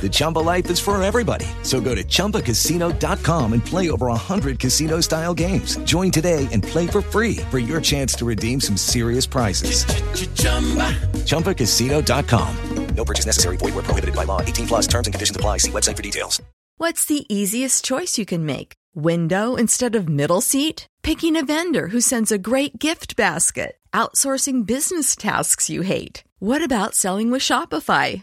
The Chumba life is for everybody. So go to ChumbaCasino.com and play over 100 casino style games. Join today and play for free for your chance to redeem some serious prizes. ChumbaCasino.com. No purchase necessary. Void where prohibited by law. 18 plus terms and conditions apply. See website for details. What's the easiest choice you can make? Window instead of middle seat? Picking a vendor who sends a great gift basket? Outsourcing business tasks you hate? What about selling with Shopify?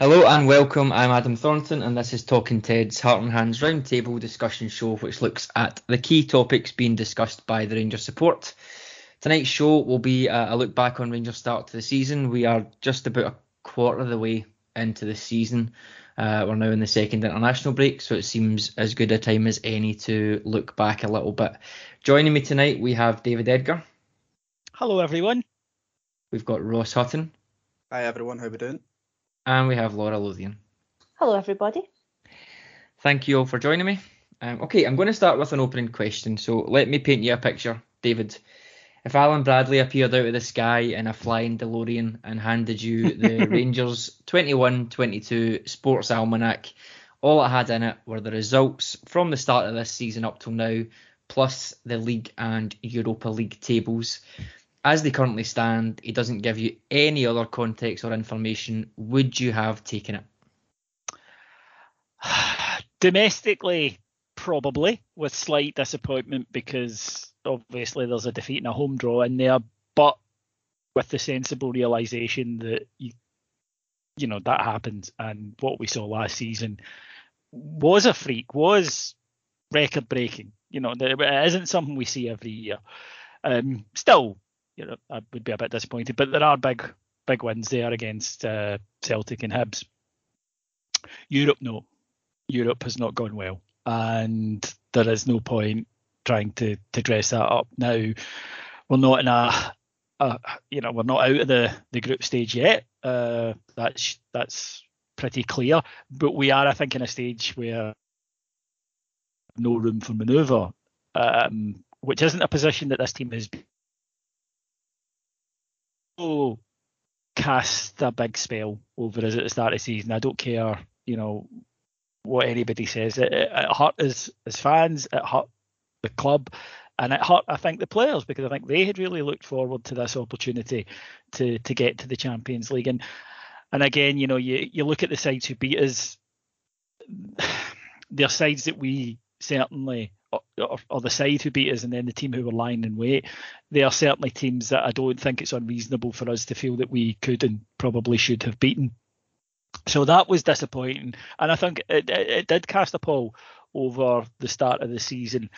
Hello and welcome. I'm Adam Thornton, and this is Talking Ted's Heart and Hands Roundtable discussion show, which looks at the key topics being discussed by the Rangers support. Tonight's show will be a look back on Rangers' start to the season. We are just about a quarter of the way into the season. Uh, we're now in the second international break, so it seems as good a time as any to look back a little bit. Joining me tonight, we have David Edgar. Hello, everyone. We've got Ross Hutton. Hi, everyone. How we doing? And we have Laura Lothian. Hello, everybody. Thank you all for joining me. Um, okay, I'm going to start with an opening question. So let me paint you a picture, David. If Alan Bradley appeared out of the sky in a flying DeLorean and handed you the Rangers 21-22 Sports Almanac, all it had in it were the results from the start of this season up till now, plus the League and Europa League tables as they currently stand, he doesn't give you any other context or information. Would you have taken it? Domestically, probably, with slight disappointment because obviously there's a defeat and a home draw in there, but with the sensible realization that you, you know that happens, and what we saw last season was a freak, was record breaking. You know, it isn't something we see every year. Um, still, you know, I would be a bit disappointed. But there are big big wins there against uh, Celtic and Hibs. Europe, no, Europe has not gone well, and there is no point trying to to dress that up now. We're not in a, a you know, we're not out of the the group stage yet. Uh, that's that's pretty clear, but we are, I think, in a stage where no room for manoeuvre, um, which isn't a position that this team has been cast a big spell over us at the start of the season. I don't care, you know, what anybody says. It, it, it hurt as as fans, it hurt the club, and it hurt I think the players because I think they had really looked forward to this opportunity to to get to the Champions League. And and again, you know, you you look at the sides who beat us. They're sides that we certainly or, or, the side who beat us and then the team who were lying in wait, they are certainly teams that I don't think it's unreasonable for us to feel that we could and probably should have beaten. So that was disappointing, and I think it, it, it did cast a pall over the start of the season.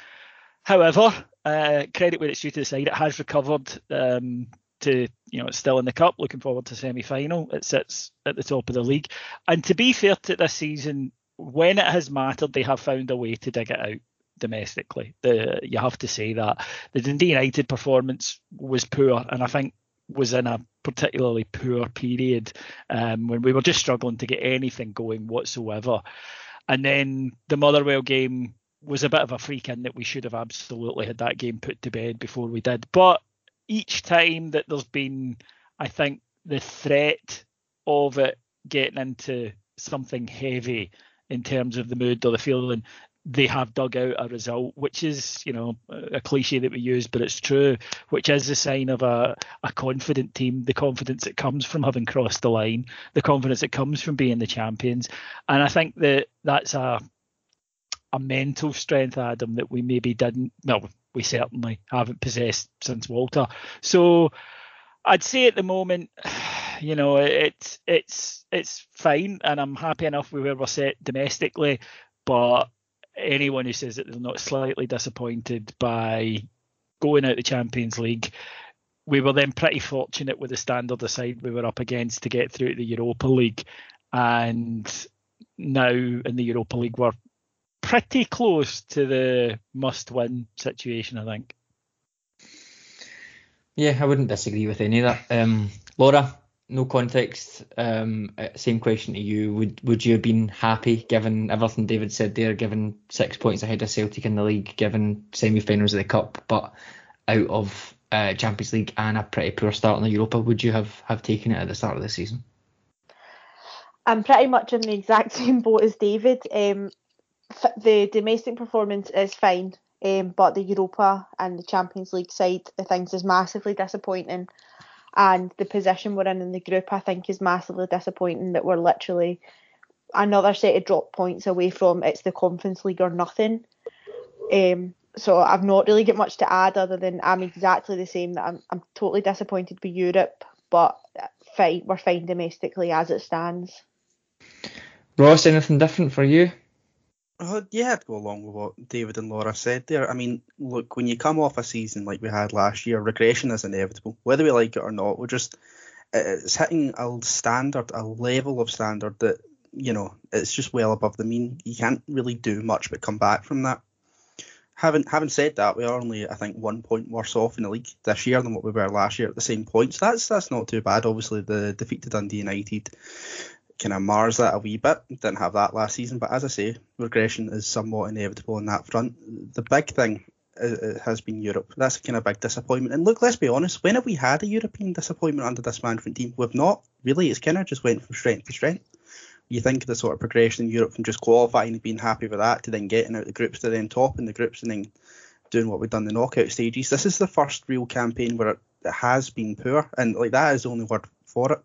However, uh, credit where it's due to the side, it has recovered. Um, to you know it's still in the cup. Looking forward to semi final. It sits at the top of the league. And to be fair to this season, when it has mattered, they have found a way to dig it out domestically. The, you have to say that the Dundee United performance was poor, and I think was in a particularly poor period um, when we were just struggling to get anything going whatsoever. And then the Motherwell game was a bit of a freak in that we should have absolutely had that game put to bed before we did. But each time that there's been, I think, the threat of it getting into something heavy in terms of the mood or the feeling, they have dug out a result, which is, you know, a cliche that we use, but it's true, which is a sign of a, a confident team, the confidence that comes from having crossed the line, the confidence that comes from being the champions. And I think that that's a a mental strength, Adam, that we maybe didn't, well, we certainly haven't possessed since Walter. So I'd say at the moment, you know, it's it's it's fine, and I'm happy enough with where we're set domestically. But anyone who says that they're not slightly disappointed by going out the Champions League, we were then pretty fortunate with the standard side we were up against to get through to the Europa League, and now in the Europa League we're pretty close to the must-win situation, I think. Yeah, I wouldn't disagree with any of that. Um, Laura, no context. Um, uh, same question to you. Would would you have been happy given everything David said there, given six points ahead of Celtic in the league, given semi-finals of the cup, but out of uh, Champions League and a pretty poor start in the Europa? Would you have have taken it at the start of the season? I'm pretty much in the exact same boat as David. Um, the domestic performance is fine, um, but the Europa and the Champions League side of things is massively disappointing. And the position we're in in the group, I think, is massively disappointing. That we're literally another set of drop points away from it's the Conference League or nothing. Um, so I've not really got much to add other than I'm exactly the same. That I'm I'm totally disappointed with Europe, but fine, we're fine domestically as it stands. Ross, anything different for you? Uh, yeah, I'd go along with what David and Laura said there. I mean, look, when you come off a season like we had last year, regression is inevitable, whether we like it or not. We're just it's hitting a standard, a level of standard that you know it's just well above the mean. You can't really do much but come back from that. Having having said that, we are only I think one point worse off in the league this year than what we were last year at the same point. So that's that's not too bad. Obviously, the defeat to Dundee United kind of mars that a wee bit. Didn't have that last season, but as I say, regression is somewhat inevitable on that front. The big thing uh, uh, has been Europe. That's kind of big disappointment. And look, let's be honest, when have we had a European disappointment under this management team? We've not really. It's kind of just went from strength to strength. You think of the sort of progression in Europe from just qualifying and being happy with that to then getting out the groups to then top in the groups and then doing what we've done the knockout stages. This is the first real campaign where it has been poor, and like that is the only word for it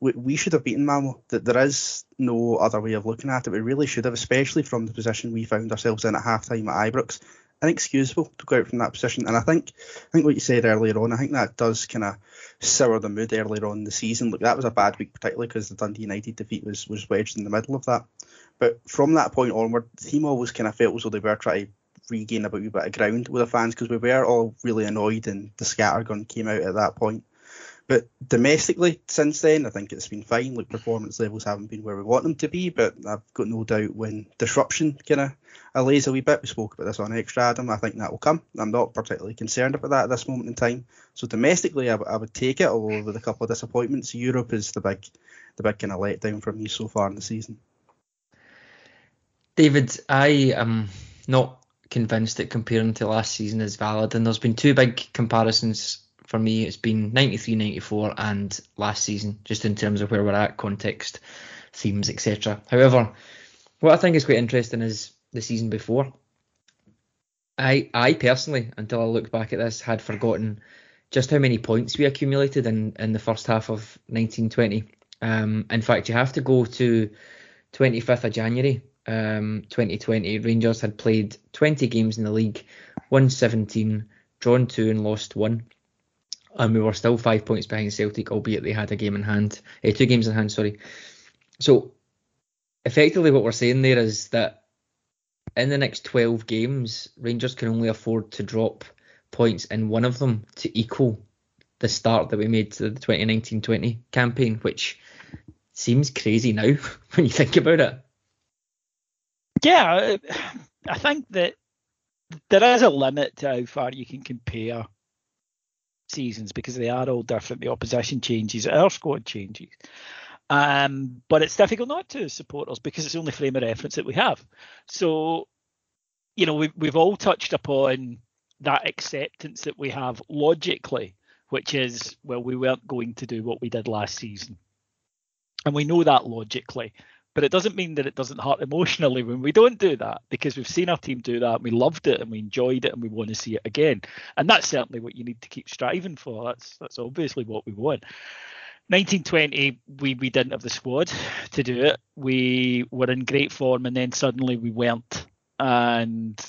we, we should have beaten Malmo. That there is no other way of looking at it. We really should have, especially from the position we found ourselves in at half time at Ibrox. Inexcusable to go out from that position. And I think I think what you said earlier on, I think that does kind of sour the mood earlier on in the season. Look, that was a bad week, particularly because the Dundee United defeat was was wedged in the middle of that. But from that point onward, the team always kind of felt as though they were trying to regain a bit of ground with the fans because we were all really annoyed and the scattergun came out at that point. But domestically, since then, I think it's been fine. Like performance levels haven't been where we want them to be, but I've got no doubt when disruption kind of allays a wee bit. We spoke about this on Extra Adam. I think that will come. I'm not particularly concerned about that at this moment in time. So domestically, I, I would take it, although with a couple of disappointments. Europe is the big, the big kind of letdown for me so far in the season. David, I am not convinced that comparing to last season is valid, and there's been two big comparisons for me, it's been 93, 94, and last season, just in terms of where we're at, context, themes, etc. However, what I think is quite interesting is the season before. I, I personally, until I looked back at this, had forgotten just how many points we accumulated in, in the first half of 1920. Um, in fact, you have to go to 25th of January um, 2020. Rangers had played 20 games in the league, won 17, drawn two, and lost one and we were still five points behind Celtic, albeit they had a game in hand, uh, two games in hand, sorry. So effectively, what we're saying there is that in the next 12 games, Rangers can only afford to drop points in one of them to equal the start that we made to the 2019-20 campaign, which seems crazy now when you think about it. Yeah, I think that there is a limit to how far you can compare seasons because they are all different. The opposition changes, our squad changes. Um, but it's difficult not to support us because it's the only frame of reference that we have. So, you know, we've, we've all touched upon that acceptance that we have logically, which is, well, we weren't going to do what we did last season. And we know that logically. But it doesn't mean that it doesn't hurt emotionally when we don't do that because we've seen our team do that we loved it and we enjoyed it and we want to see it again. And that's certainly what you need to keep striving for. That's that's obviously what we want. 1920, we, we didn't have the squad to do it. We were in great form, and then suddenly we weren't. And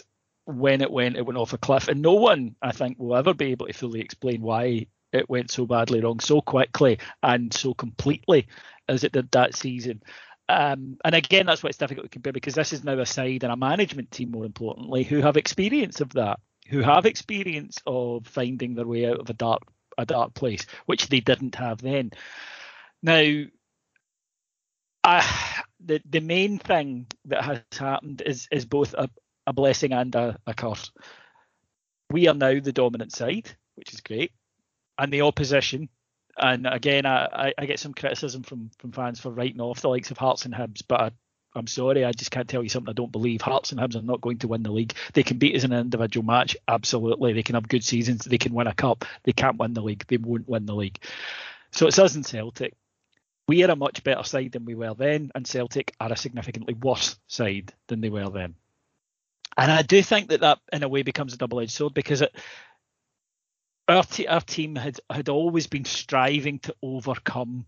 when it went, it went off a cliff. And no one, I think, will ever be able to fully explain why it went so badly wrong so quickly and so completely as it did that season. Um, and again, that's why it's difficult to compare because this is now a side and a management team, more importantly, who have experience of that, who have experience of finding their way out of a dark a dark place, which they didn't have then. Now, uh, the the main thing that has happened is is both a, a blessing and a, a curse. We are now the dominant side, which is great, and the opposition. And again, I, I get some criticism from, from fans for writing off the likes of Hearts and Hibs, but I, I'm sorry, I just can't tell you something I don't believe. Hearts and Hibs are not going to win the league. They can beat us in an individual match, absolutely. They can have good seasons. They can win a cup. They can't win the league. They won't win the league. So it's us and Celtic. We are a much better side than we were then, and Celtic are a significantly worse side than they were then. And I do think that that, in a way, becomes a double-edged sword because it, our, our team had had always been striving to overcome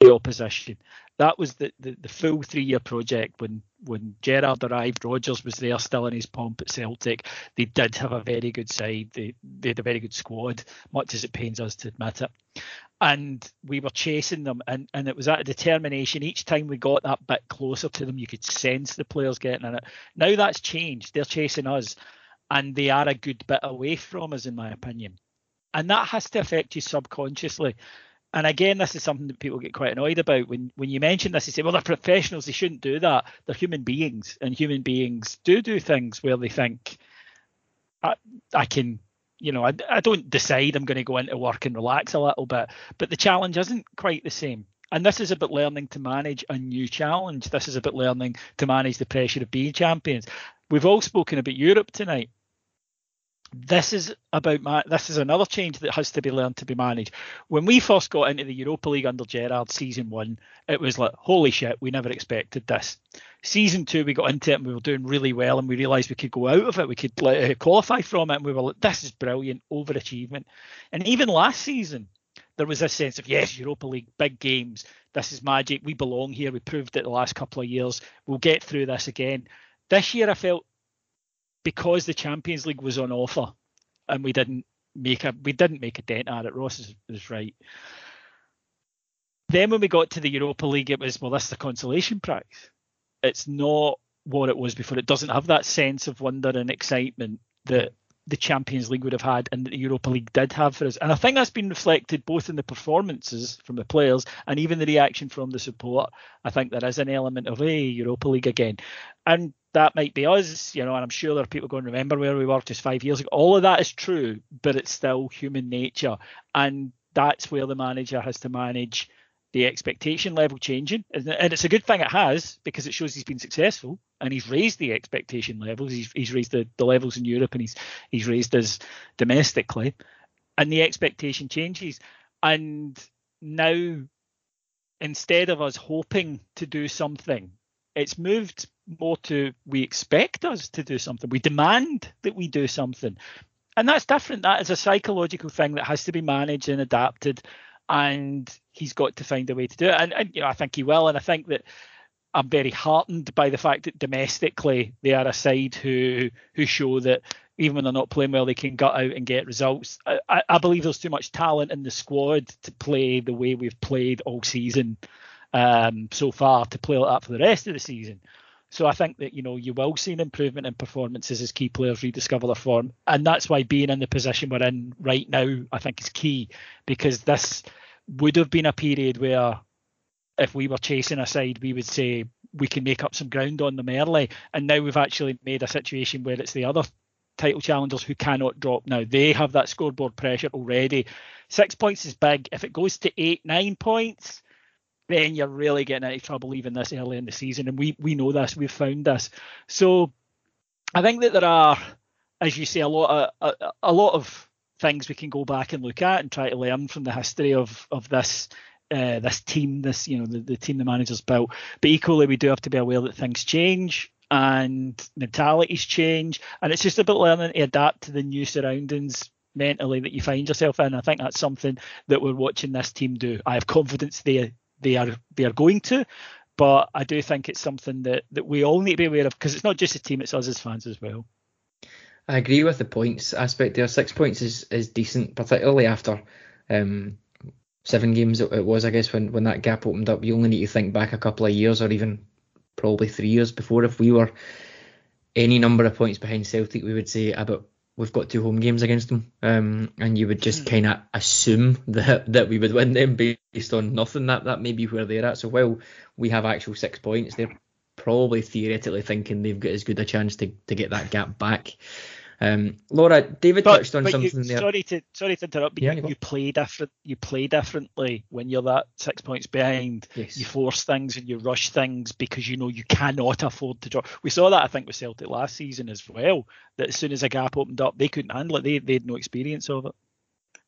the opposition. That was the, the, the full three year project when when Gerrard arrived. Rodgers was there still in his pomp at Celtic. They did have a very good side. They, they had a very good squad, much as it pains us to admit it. And we were chasing them, and, and it was that determination. Each time we got that bit closer to them, you could sense the players getting in it. Now that's changed. They're chasing us, and they are a good bit away from us, in my opinion. And that has to affect you subconsciously and again, this is something that people get quite annoyed about when when you mention this. They say, "Well, they're professionals; they shouldn't do that. They're human beings, and human beings do do things where they think, I, I can, you know, I, I don't decide I'm going to go into work and relax a little bit, but the challenge isn't quite the same. And this is about learning to manage a new challenge. This is about learning to manage the pressure of being champions. We've all spoken about Europe tonight this is about ma- this is another change that has to be learned to be managed. When we first got into the Europa League under Gerrard season one, it was like holy shit, we never expected this. Season two, we got into it and we were doing really well, and we realised we could go out of it, we could uh, qualify from it, and we were like, this is brilliant, overachievement. And even last season, there was this sense of yes, Europa League, big games, this is magic, we belong here, we proved it the last couple of years, we'll get through this again. This year, I felt because the Champions League was on offer and we didn't make a we didn't make a dent at it. Ross is, is right. Then when we got to the Europa League, it was well, that's the consolation prize. It's not what it was before. It doesn't have that sense of wonder and excitement that the Champions League would have had and the Europa League did have for us. And I think that's been reflected both in the performances from the players and even the reaction from the support. I think there is an element of, hey, Europa League again. And that might be us, you know, and I'm sure there are people going to remember where we were just five years ago. All of that is true, but it's still human nature. And that's where the manager has to manage the expectation level changing. And it's a good thing it has because it shows he's been successful and he's raised the expectation levels. He's, he's raised the, the levels in Europe and he's he's raised us domestically. And the expectation changes. And now instead of us hoping to do something, it's moved more to we expect us to do something. We demand that we do something. And that's different. That is a psychological thing that has to be managed and adapted. And he's got to find a way to do it. And, and you know, I think he will. And I think that I'm very heartened by the fact that domestically they are a side who who show that even when they're not playing well, they can gut out and get results. I, I believe there's too much talent in the squad to play the way we've played all season um, so far to play like that for the rest of the season. So I think that you know you will see an improvement in performances as key players rediscover their form, and that's why being in the position we're in right now, I think, is key because this would have been a period where if we were chasing a side, we would say we can make up some ground on them early, and now we've actually made a situation where it's the other title challengers who cannot drop now. They have that scoreboard pressure already. Six points is big. If it goes to eight, nine points, then you're really getting into trouble even this early in the season. And we we know this. We've found this. So I think that there are, as you say, a lot of a, a lot of things we can go back and look at and try to learn from the history of of this uh, this team, this you know the, the team the managers built. But equally, we do have to be aware that things change and mentalities change, and it's just about learning to adapt to the new surroundings mentally that you find yourself in. I think that's something that we're watching this team do. I have confidence they they are they are going to, but I do think it's something that that we all need to be aware of because it's not just the team; it's us as fans as well. I agree with the points aspect there. Six points is, is decent, particularly after um, seven games it, was, I guess, when, when that gap opened up. You only need to think back a couple of years or even probably three years before. If we were any number of points behind Celtic, we would say about we've got two home games against them, um, and you would just hmm. kind of assume that that we would win them based on nothing. That that may be where they're at. So while we have actual six points, they're probably theoretically thinking they've got as good a chance to, to get that gap back. Um, Laura, David but, touched on something you, there. Sorry to sorry to interrupt, but yeah, you, you, play different. You play differently when you're that six points behind. Yes. You force things and you rush things because you know you cannot afford to drop. We saw that I think with Celtic last season as well. That as soon as a gap opened up, they couldn't handle it. They they had no experience of it.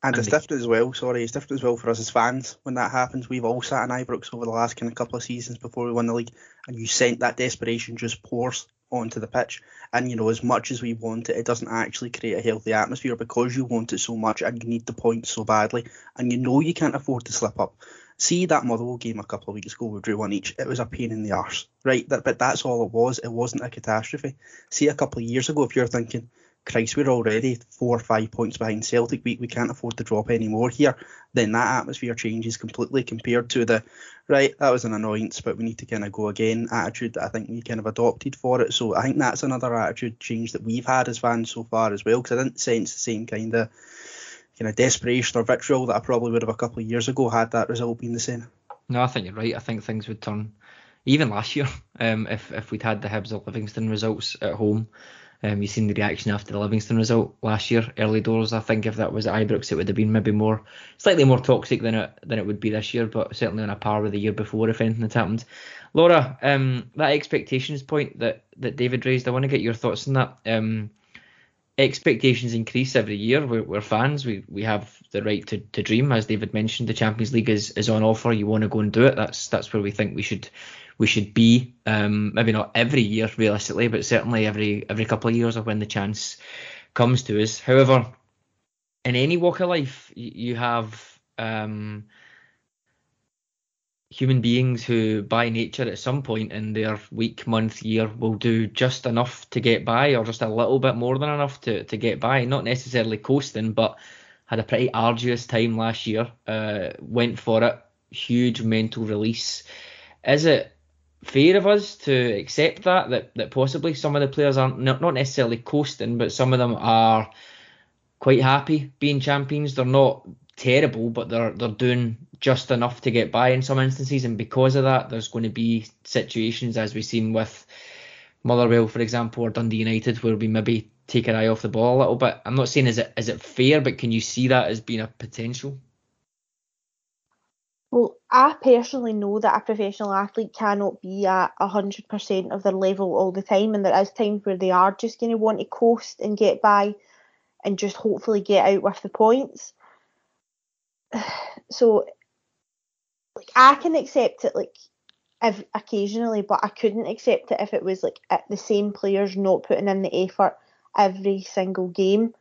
And it's different as well. Sorry, it's different as well for us as fans when that happens. We've all sat in Ibrox over the last kind of couple of seasons before we won the league, and you sent that desperation just pours onto the pitch. And you know, as much as we want it, it doesn't actually create a healthy atmosphere because you want it so much and you need the points so badly, and you know you can't afford to slip up. See that Motherwell game a couple of weeks ago, we drew one each. It was a pain in the arse, right? That, but that's all it was. It wasn't a catastrophe. See a couple of years ago, if you're thinking, Christ, we're already four or five points behind Celtic. We, we can't afford to drop any more here. Then that atmosphere changes completely compared to the right. That was an annoyance, but we need to kind of go again attitude that I think we kind of adopted for it. So I think that's another attitude change that we've had as fans so far as well. Because I didn't sense the same kind of kind of desperation or vitriol that I probably would have a couple of years ago had that result been the same. No, I think you're right. I think things would turn even last year um, if if we'd had the Hibs or Livingston results at home. Um, you've seen the reaction after the Livingston result last year, early doors. I think if that was at Ibrox, it would have been maybe more, slightly more toxic than it than it would be this year, but certainly on a par with the year before if anything had happened. Laura, um, that expectations point that that David raised, I want to get your thoughts on that. Um, expectations increase every year. We're, we're, fans. We we have the right to, to dream, as David mentioned. The Champions League is, is on offer. You want to go and do it. That's that's where we think we should we should be. Um, maybe not every year realistically, but certainly every every couple of years or when the chance comes to us. However, in any walk of life, you have um, human beings who, by nature, at some point in their week, month, year, will do just enough to get by, or just a little bit more than enough to, to get by. Not necessarily coasting, but had a pretty arduous time last year. Uh, went for it, huge mental release. Is it fair of us to accept that that that possibly some of the players aren't not necessarily coasting, but some of them are quite happy being champions. They're not terrible, but they're they're doing just enough to get by in some instances, and because of that, there's going to be situations as we've seen with Motherwell, for example, or Dundee United, where we maybe take our eye off the ball a little bit. I'm not saying is it is it fair, but can you see that as being a potential? I personally know that a professional athlete cannot be at 100% of their level all the time, and there is times where they are just going to want to coast and get by and just hopefully get out with the points. So, like, I can accept it, like, if, occasionally, but I couldn't accept it if it was, like, the same players not putting in the effort every single game.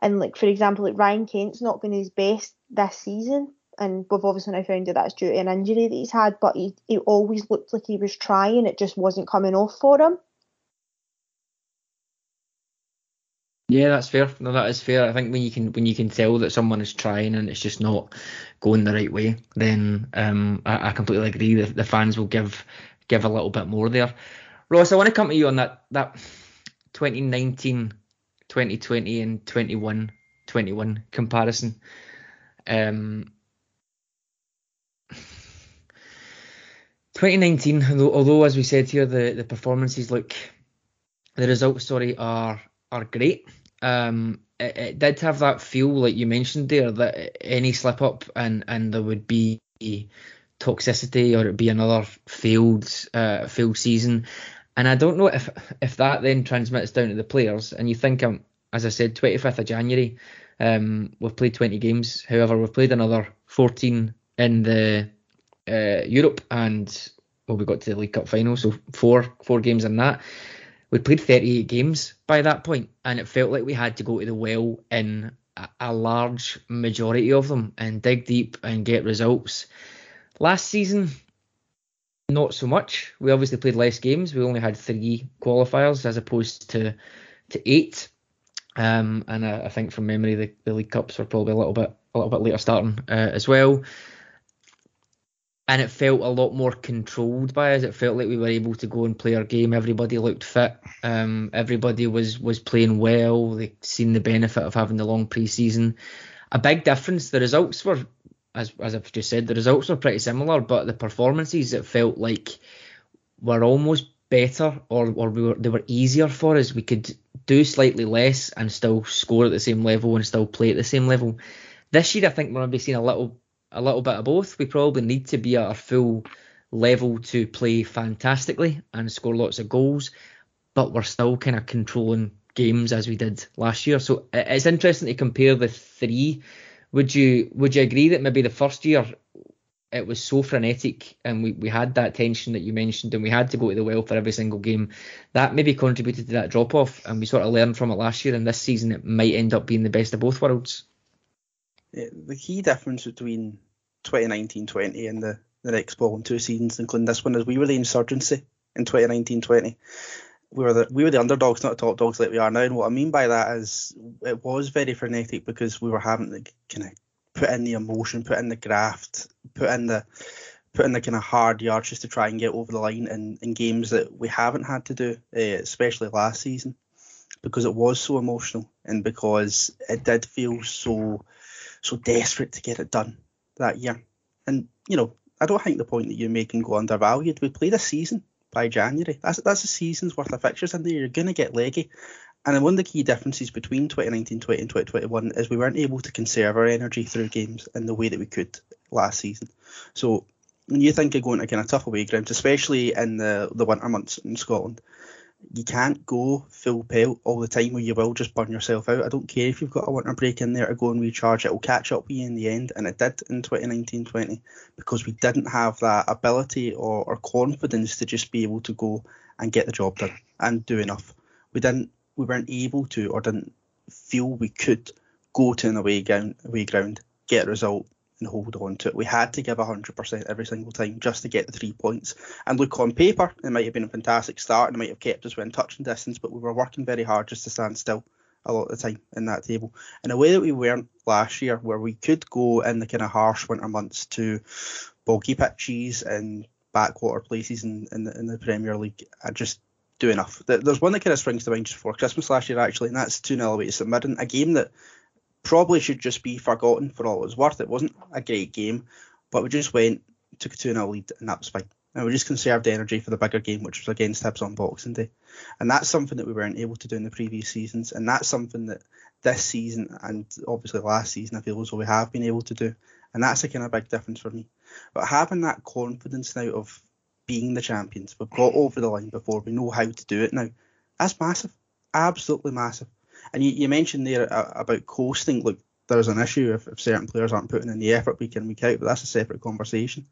And, like, for example, like, Ryan Kent's not been his best this season and we've obviously now found that that's due to an injury that he's had, but he, he always looked like he was trying, it just wasn't coming off for him. Yeah, that's fair. No, that is fair. I think when you can when you can tell that someone is trying and it's just not going the right way, then um, I, I completely agree. The, the fans will give give a little bit more there. Ross, I want to come to you on that that 2019, 2020, and 21, 21 comparison. Um, 2019, although, as we said here, the, the performances look, the results, sorry, are are great. Um, it, it did have that feel, like you mentioned there, that any slip up and and there would be toxicity or it'd be another failed uh, failed season. And I don't know if if that then transmits down to the players. And you think, um, as I said, 25th of January, um, we've played 20 games. However, we've played another 14 in the uh, Europe, and well, we got to the League Cup final, so four four games in that. We played 38 games by that point, and it felt like we had to go to the well in a, a large majority of them and dig deep and get results. Last season, not so much. We obviously played less games. We only had three qualifiers as opposed to to eight. Um, and I, I, think from memory, the, the League Cups were probably a little bit a little bit later starting uh, as well and it felt a lot more controlled by us. It felt like we were able to go and play our game. Everybody looked fit. Um, everybody was was playing well. They seen the benefit of having the long pre-season. A big difference. The results were, as as I've just said, the results were pretty similar, but the performances it felt like were almost better, or or we were they were easier for us. We could do slightly less and still score at the same level and still play at the same level. This year, I think we're going to be seeing a little a little bit of both. We probably need to be at our full level to play fantastically and score lots of goals, but we're still kind of controlling games as we did last year. So it's interesting to compare the three. Would you would you agree that maybe the first year it was so frenetic and we, we had that tension that you mentioned and we had to go to the well for every single game that maybe contributed to that drop off and we sort of learned from it last year and this season it might end up being the best of both worlds the key difference between 2019-20 and the, the next following two seasons, including this one, is we were the insurgency in 2019-20. We were the we were the underdogs, not the top dogs like we are now. And what I mean by that is it was very frenetic because we were having to kind of put in the emotion, put in the graft, put in the put in the kind of hard yards just to try and get over the line in, in games that we haven't had to do, uh, especially last season, because it was so emotional and because it did feel so so desperate to get it done that year. And you know, I don't think the point that you're making go undervalued. We played a season by January. That's that's a season's worth of fixtures in there. You're going to get leggy. And one of the key differences between 2019, 20 and 2021 is we weren't able to conserve our energy through games in the way that we could last season. So when you think of going to kind of tough away grounds, especially in the the winter months in Scotland, you can't go full pelt all the time or you will just burn yourself out. I don't care if you've got a winter break in there to go and recharge, it will catch up with you in the end. And it did in 2019 20 because we didn't have that ability or, or confidence to just be able to go and get the job done and do enough. We didn't, we weren't able to or didn't feel we could go to an away ground, away ground get a result, and hold on to it. We had to give 100% every single time just to get the three points. And look, on paper, it might have been a fantastic start and it might have kept us within touching distance, but we were working very hard just to stand still a lot of the time in that table. In a way that we weren't last year, where we could go in the kind of harsh winter months to boggy pitches and backwater places in, in, the, in the Premier League and just do enough. There's one that kind of springs to mind just before Christmas last year, actually, and that's 2 0 away to St Mirren, a game that probably should just be forgotten for all it was worth. It wasn't a great game, but we just went, took a 2 0 lead, and that was fine. And we just conserved energy for the bigger game, which was against Hibs on Boxing Day. And that's something that we weren't able to do in the previous seasons. And that's something that this season and obviously last season, I feel as though we have been able to do. And that's a kind of big difference for me. But having that confidence now of being the champions, we've got over the line before, we know how to do it now. That's massive. Absolutely massive. And you, you mentioned there uh, about coasting. Look, there's an issue if, if certain players aren't putting in the effort week in week out, but that's a separate conversation.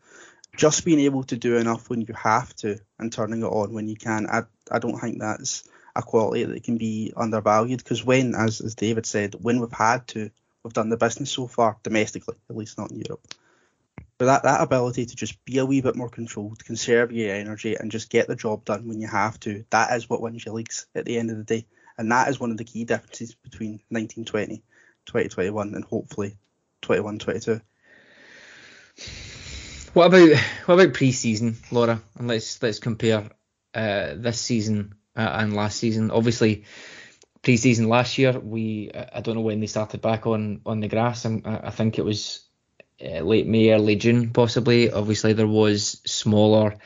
Just being able to do enough when you have to and turning it on when you can, I, I don't think that's a quality that can be undervalued because when, as, as David said, when we've had to, we've done the business so far domestically, at least not in Europe. But that, that ability to just be a wee bit more controlled, conserve your energy, and just get the job done when you have to, that is what wins your leagues at the end of the day. And that is one of the key differences between 1920, 2021, and hopefully 21, 22. What about what about pre-season, Laura? And let's let's compare uh, this season uh, and last season. Obviously, pre-season last year, we I don't know when they started back on on the grass. i I think it was uh, late May, early June, possibly. Obviously, there was smaller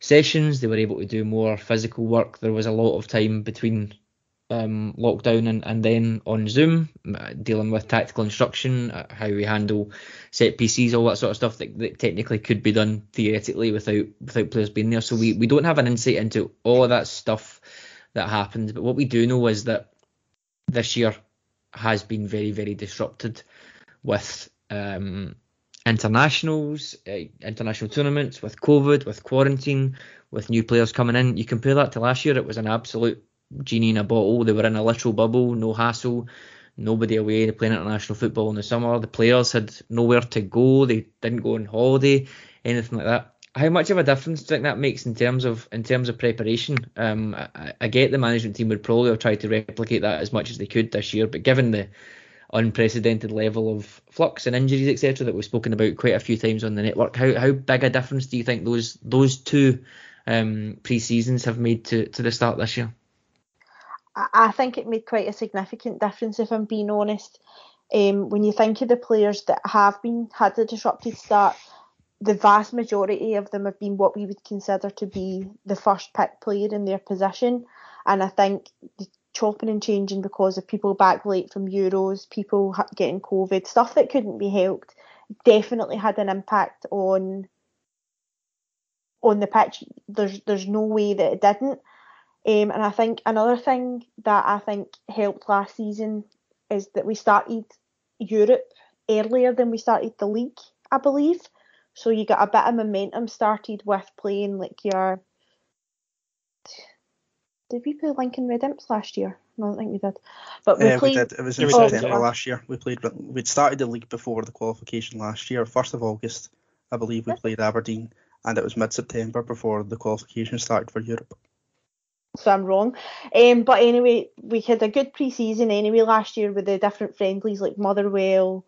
sessions. They were able to do more physical work. There was a lot of time between um, lockdown and, and then on Zoom, dealing with tactical instruction, uh, how we handle set pieces, all that sort of stuff that, that, technically could be done theoretically without without players being there. So we, we don't have an insight into all of that stuff that happened. But what we do know is that this year has been very, very disrupted with um, internationals, uh, international tournaments, with COVID, with quarantine, with new players coming in. You compare that to last year, it was an absolute genie in a bottle. They were in a literal bubble, no hassle, nobody away playing international football in the summer. The players had nowhere to go. They didn't go on holiday, anything like that. How much of a difference do you think that makes in terms of in terms of preparation? Um, I, I get the management team would probably have tried to replicate that as much as they could this year, but given the unprecedented level of flux and injuries, etc., that we've spoken about quite a few times on the network, how how big a difference do you think those those two um, pre seasons have made to, to the start this year? I think it made quite a significant difference, if I'm being honest. Um, when you think of the players that have been had a disrupted start, the vast majority of them have been what we would consider to be the first pick player in their position. And I think the chopping and changing because of people back late from Euros, people getting COVID, stuff that couldn't be helped, definitely had an impact on on the pitch. There's there's no way that it didn't. Um, and I think another thing that I think helped last season is that we started Europe earlier than we started the league, I believe. So you got a bit of momentum started with playing like your. Did we play Lincoln Red Imps last year? No, I don't think we did. But we uh, played. We did. It was in oh, September last year. We played. We'd started the league before the qualification last year. First of August, I believe we played Aberdeen, and it was mid-September before the qualification started for Europe so I'm wrong. Um, but anyway, we had a good pre-season anyway last year with the different friendlies like Motherwell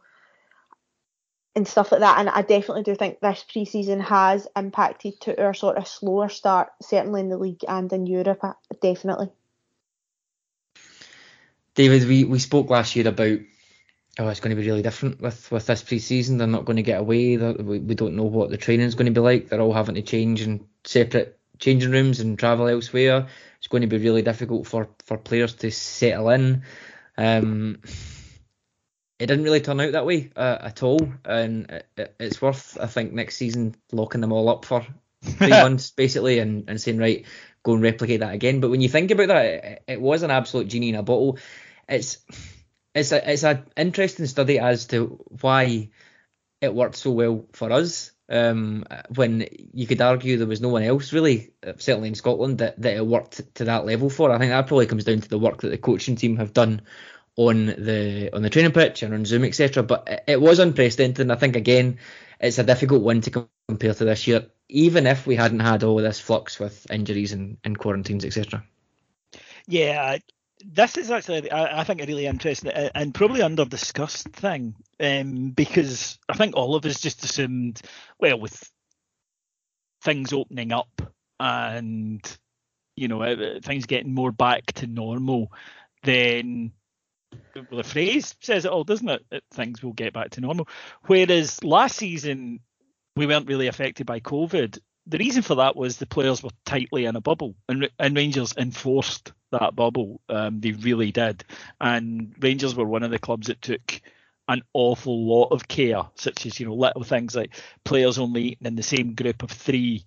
and stuff like that. And I definitely do think this pre-season has impacted to our sort of slower start, certainly in the league and in Europe, uh, definitely. David, we, we spoke last year about oh it's going to be really different with, with this pre-season. They're not going to get away. We, we don't know what the training is going to be like. They're all having to change in separate changing rooms and travel elsewhere it's going to be really difficult for, for players to settle in. Um, it didn't really turn out that way uh, at all, and it, it's worth I think next season locking them all up for three months basically, and, and saying right, go and replicate that again. But when you think about that, it, it was an absolute genie in a bottle. It's it's a it's an interesting study as to why it worked so well for us um, when you could argue there was no one else really, uh, certainly in Scotland, that, that it worked to that level for. I think that probably comes down to the work that the coaching team have done on the on the training pitch and on Zoom, etc. But it, it was unprecedented, and I think again, it's a difficult one to compare to this year, even if we hadn't had all this flux with injuries and, and quarantines, etc. Yeah, this is actually, I, I, think, a really interesting and probably under discussed thing um, because I think all of us just assumed, well, with things opening up and you know things getting more back to normal, then well, the phrase says it all, doesn't it? Things will get back to normal. Whereas last season we weren't really affected by COVID. The reason for that was the players were tightly in a bubble, and, and Rangers enforced that bubble. Um, they really did. And Rangers were one of the clubs that took an awful lot of care, such as, you know, little things like players only eating in the same group of three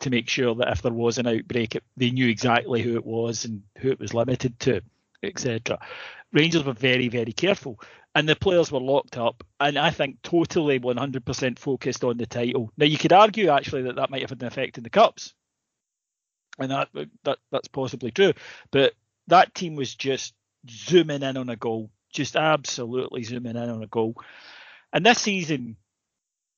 to make sure that if there was an outbreak, it, they knew exactly who it was and who it was limited to, etc. Rangers were very, very careful. And the players were locked up, and I think totally 100% focused on the title. Now, you could argue actually that that might have had an effect in the Cups, and that that that's possibly true. But that team was just zooming in on a goal, just absolutely zooming in on a goal. And this season,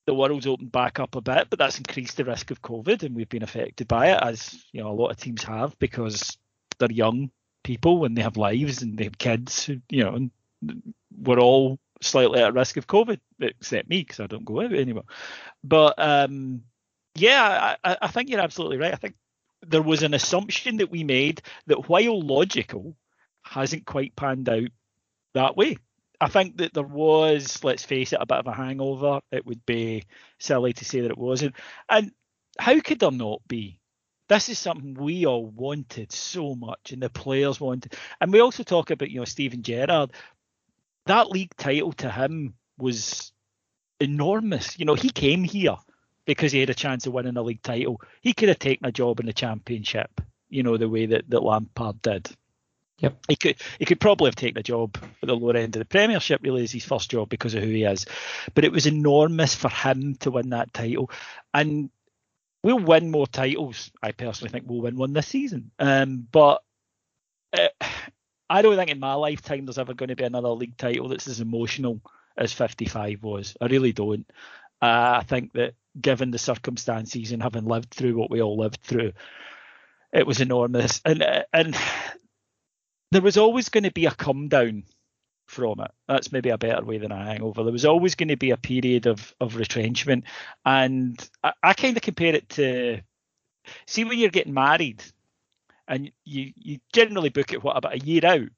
the world's opened back up a bit, but that's increased the risk of COVID, and we've been affected by it, as you know a lot of teams have because they're young people and they have lives and they have kids. You know, and we're all slightly at risk of COVID, except me because I don't go out anymore. But um, yeah, I, I think you're absolutely right. I think there was an assumption that we made that while logical, hasn't quite panned out that way. I think that there was, let's face it, a bit of a hangover. It would be silly to say that it wasn't. And how could there not be? This is something we all wanted so much, and the players wanted. And we also talk about, you know, Steven Gerrard. That league title to him was enormous. You know, he came here because he had a chance of winning a league title. He could have taken a job in the championship, you know, the way that, that Lampard did. Yep. He could he could probably have taken a job at the lower end of the Premiership, really, as his first job because of who he is. But it was enormous for him to win that title. And we'll win more titles. I personally think we'll win one this season. Um, but uh, I don't think in my lifetime there's ever going to be another league title that's as emotional as 55 was. I really don't. Uh, I think that given the circumstances and having lived through what we all lived through, it was enormous. And and there was always going to be a come down from it. That's maybe a better way than a hangover. There was always going to be a period of, of retrenchment. And I, I kind of compare it to see when you're getting married and you, you generally book it what about a year out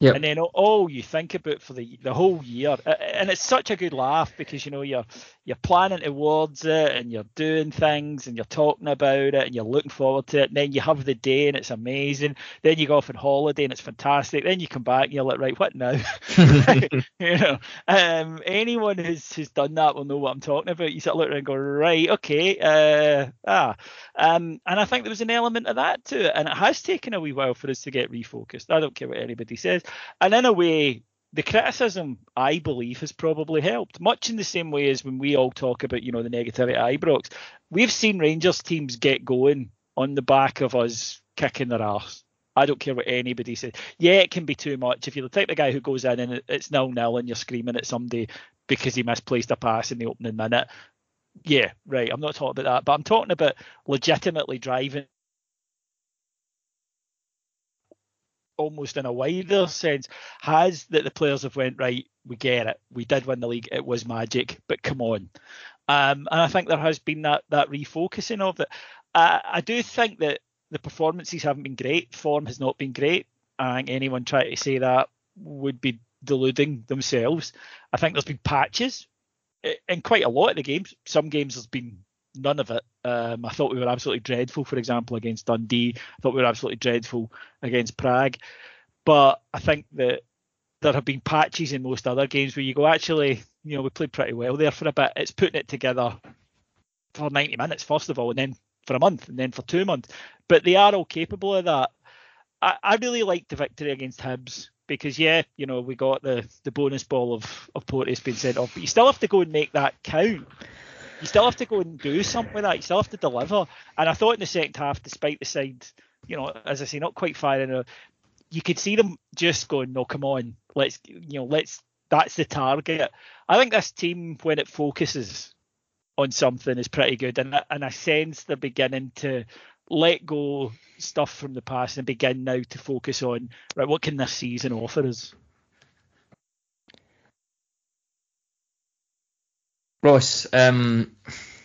Yep. and then all you think about for the the whole year, and it's such a good laugh because you know you're you're planning towards it and you're doing things and you're talking about it and you're looking forward to it. And then you have the day and it's amazing. Then you go off on holiday and it's fantastic. Then you come back and you're like, right, what now? you know, um, anyone who's who's done that will know what I'm talking about. You sort of look around and go, right, okay, uh, ah, um, and I think there was an element of that to it, and it has taken a wee while for us to get refocused. I don't care what anybody says, and in a way, the criticism, I believe, has probably helped. Much in the same way as when we all talk about, you know, the negativity at Ibrox, we've seen Rangers teams get going on the back of us kicking their arse. I don't care what anybody says. Yeah, it can be too much. If you're the type of guy who goes in and it's nil nil and you're screaming at somebody because he misplaced a pass in the opening minute, yeah, right. I'm not talking about that, but I'm talking about legitimately driving almost in a wider sense has that the players have went right we get it. We did win the league. It was magic but come on. Um, and i think there has been that that refocusing of it. Uh, i do think that the performances haven't been great. Form has not been great. I think anyone trying to say that would be deluding themselves. I think there's been patches in quite a lot of the games. Some games there's been none of it. Um, I thought we were absolutely dreadful, for example, against Dundee. I thought we were absolutely dreadful against Prague. But I think that there have been patches in most other games where you go, actually, you know, we played pretty well there for a bit. It's putting it together for 90 minutes, first of all, and then for a month, and then for two months. But they are all capable of that. I, I really liked the victory against Hibs because yeah, you know, we got the the bonus ball of of Porteous being sent off, but you still have to go and make that count you still have to go and do something with that. You still have to deliver. And I thought in the second half, despite the side, you know, as I say, not quite firing, you could see them just going, "No, come on, let's, you know, let's." That's the target. I think this team, when it focuses on something, is pretty good, and and I sense they're beginning to let go stuff from the past and begin now to focus on right. What can this season offer us? Ross, um,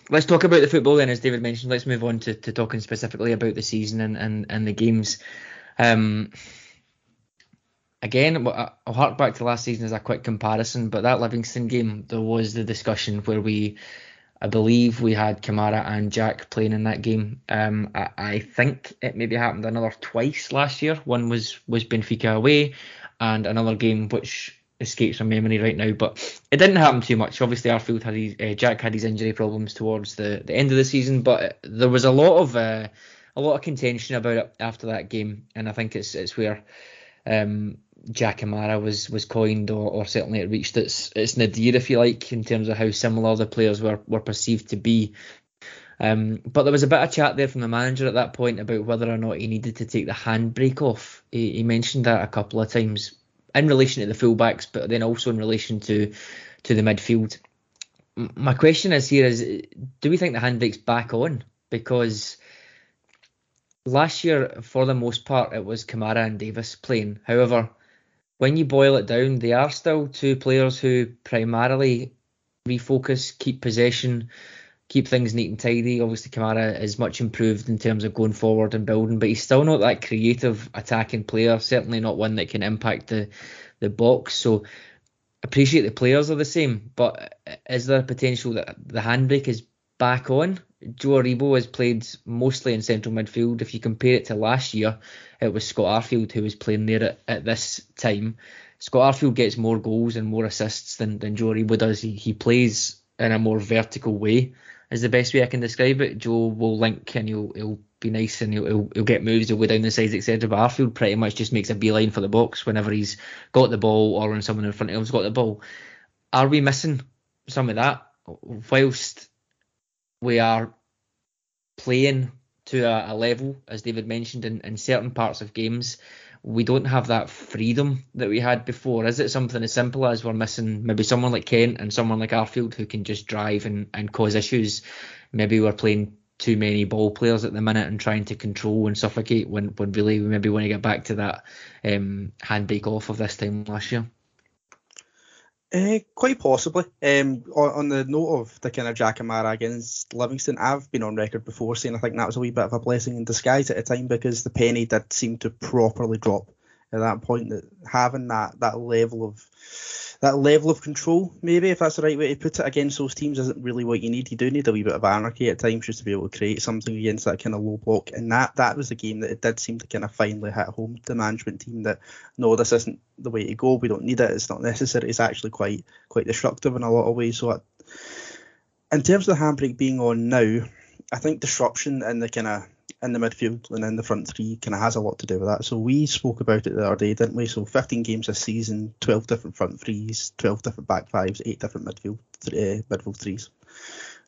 let's talk about the football then, as David mentioned. Let's move on to, to talking specifically about the season and, and, and the games. Um, again, I'll hark back to last season as a quick comparison, but that Livingston game, there was the discussion where we, I believe we had Kamara and Jack playing in that game. Um, I, I think it maybe happened another twice last year. One was was Benfica away, and another game which escapes my memory right now, but it didn't happen too much. Obviously, Arfield had his, uh, Jack had his injury problems towards the, the end of the season, but there was a lot of uh, a lot of contention about it after that game, and I think it's it's where um, Jack Kamara was was coined, or, or certainly it reached its its nadir, if you like, in terms of how similar the players were were perceived to be. Um, but there was a bit of chat there from the manager at that point about whether or not he needed to take the handbrake off. He, he mentioned that a couple of times in relation to the fullbacks, but then also in relation to to the midfield. My question is here is do we think the handbrake's back on? Because last year, for the most part, it was Kamara and Davis playing. However, when you boil it down, they are still two players who primarily refocus, keep possession, keep things neat and tidy. Obviously, Kamara is much improved in terms of going forward and building, but he's still not that creative attacking player. Certainly not one that can impact the the box. So appreciate the players are the same, but is there a potential that the handbrake is back on? Joe Aribo has played mostly in central midfield. If you compare it to last year, it was Scott Arfield who was playing there at, at this time. Scott Arfield gets more goals and more assists than, than Joe Aribo does. He, he plays in a more vertical way, is the best way I can describe it. Joe will link and he'll, he'll be nice and he'll, he'll, he'll get moves, he'll go down the sides, etc. But Arfield pretty much just makes a beeline for the box whenever he's got the ball or when someone in front of him's got the ball. Are we missing some of that? Whilst we are playing to a, a level, as David mentioned, in, in certain parts of games, we don't have that freedom that we had before. Is it something as simple as we're missing maybe someone like Kent and someone like Arfield who can just drive and, and cause issues? Maybe we're playing too many ball players at the minute and trying to control and suffocate when, when really we maybe want to get back to that um, handbrake off of this time last year. Uh, quite possibly. Um, on, on, the note of the kind of Jack Kamara against Livingston, I've been on record before saying I think that was a wee bit of a blessing in disguise at the time because the penny did seem to properly drop at that point. That having that that level of that level of control, maybe if that's the right way to put it, against those teams isn't really what you need. You do need a wee bit of anarchy at times just to be able to create something against that kind of low block. And that that was the game that it did seem to kind of finally hit home the management team that no, this isn't the way to go. We don't need it. It's not necessary. It's actually quite quite destructive in a lot of ways. So, I, in terms of the handbrake being on now, I think disruption and the kind of in the midfield and in the front three kind of has a lot to do with that. So we spoke about it the other day, didn't we? So 15 games this season, 12 different front threes, 12 different back fives, eight different midfield uh, midfield threes.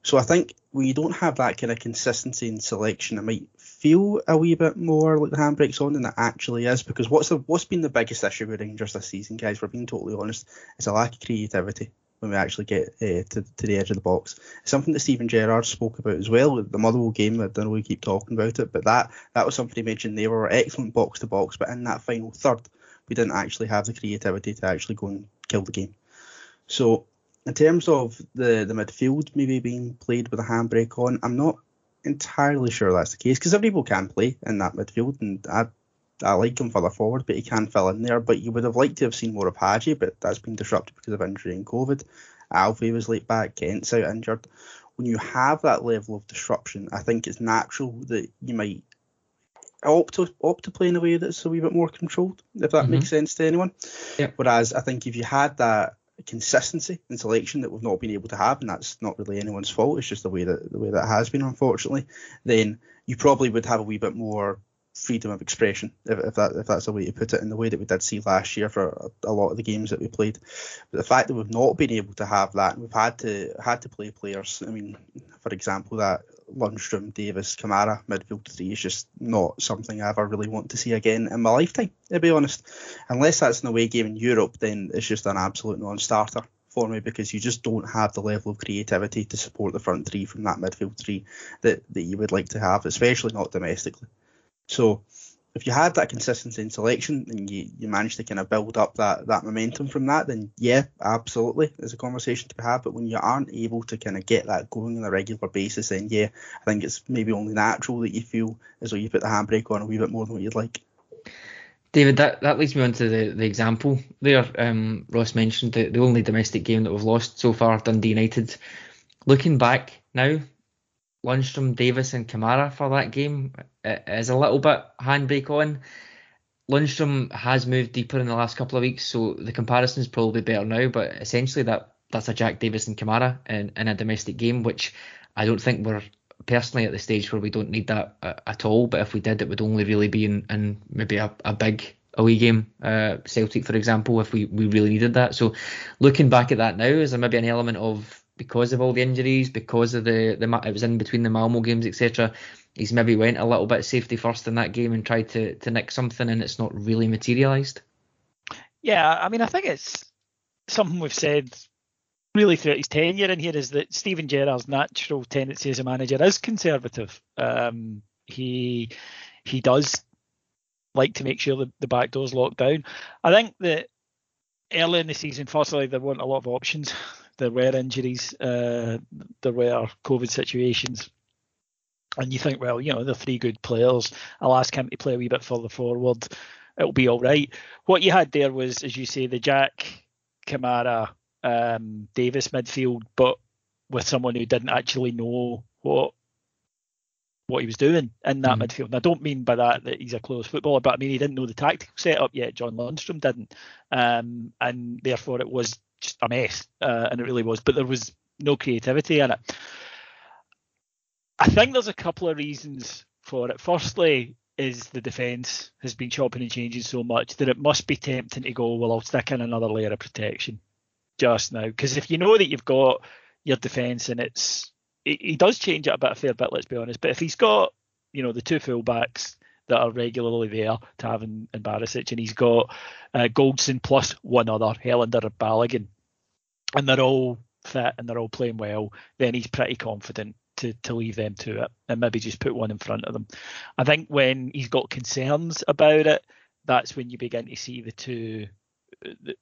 So I think we don't have that kind of consistency in selection. It might feel a wee bit more like the handbrake's on than it actually is because what's the what's been the biggest issue with Rangers this season, guys? We're being totally honest. It's a lack of creativity when we actually get uh, to, to the edge of the box. It's something that Steven Gerrard spoke about as well with the Motherwell game. I don't know we keep talking about it, but that that was something he mentioned. They were excellent box to box, but in that final third, we didn't actually have the creativity to actually go and kill the game. So in terms of the the midfield maybe being played with a handbrake on, I'm not entirely sure that's the case because people can play in that midfield, and I I like him further forward, but he can fill in there. But you would have liked to have seen more of Hagi, but that's been disrupted because of injury and COVID. Alfie was late back, Kent's out injured. When you have that level of disruption, I think it's natural that you might opt to opt to play in a way that's a wee bit more controlled, if that mm-hmm. makes sense to anyone. Whereas I think if you had that consistency in selection that we've not been able to have, and that's not really anyone's fault, it's just the way that the way that has been, unfortunately, then you probably would have a wee bit more freedom of expression, if, if, that if that's a way to put it, in the way that we did see last year for a, a, lot of the games that we played. But the fact that we've not been able to have that, and we've had to had to play players. I mean, for example, that Lundstram, Davis, Kamara midfield three is just not something I ever really want to see again in my lifetime. To be honest, unless that's an away game in Europe, then it's just an absolute non-starter for me because you just don't have the level of creativity to support the front three from that midfield three that, that you would like to have, especially not domestically. So if you had that consistency in selection and you, you managed to kind of build up that, that momentum from that, then yeah, absolutely, there's a conversation to be had. But when you aren't able to kind of get that going on a regular basis, then yeah, I think it's maybe only natural that you feel as though you put the handbrake on a wee bit more than what you'd like. David, that, that leads me on to the, the example there. Um, Ross mentioned the, the only domestic game that we've lost so far, Dundee United. Looking back now, Lundstram, Davis, and Kamara for that game is a little bit handbrake on. Lundstram has moved deeper in the last couple of weeks, so the comparison is probably better now. But essentially, that that's a Jack Davis and Kamara in, in a domestic game, which I don't think we're personally at the stage where we don't need that uh, at all. But if we did, it would only really be in, in maybe a, a big away game, uh, Celtic, for example, if we, we really needed that. So looking back at that now, is there maybe an element of because of all the injuries, because of the the it was in between the Malmo games, etc. He's maybe went a little bit safety first in that game and tried to to nick something, and it's not really materialised. Yeah, I mean, I think it's something we've said really throughout his tenure in here is that Steven Gerrard's natural tendency as a manager is conservative. Um, he he does like to make sure that the back door's locked down. I think that early in the season, firstly, there weren't a lot of options there were injuries, uh, there were COVID situations. And you think, well, you know, they're three good players. I'll ask him to play a wee bit further forward. It'll be all right. What you had there was, as you say, the Jack, Kamara, um, Davis midfield, but with someone who didn't actually know what what he was doing in that mm. midfield. And I don't mean by that that he's a close footballer, but I mean he didn't know the tactical setup yet. John Lundstram didn't, um, and therefore it was just a mess, uh, and it really was. But there was no creativity in it. I think there's a couple of reasons for it. Firstly, is the defence has been chopping and changing so much that it must be tempting to go, well, I'll stick in another layer of protection just now. Because if you know that you've got your defence and it's he, does change it a bit a fair bit, let's be honest. But if he's got, you know, the two fullbacks that are regularly there, Taven in Barisic, and he's got uh, Goldson plus one other, Helander and Balogun, and they're all fit and they're all playing well, then he's pretty confident to, to leave them to it and maybe just put one in front of them. I think when he's got concerns about it, that's when you begin to see the two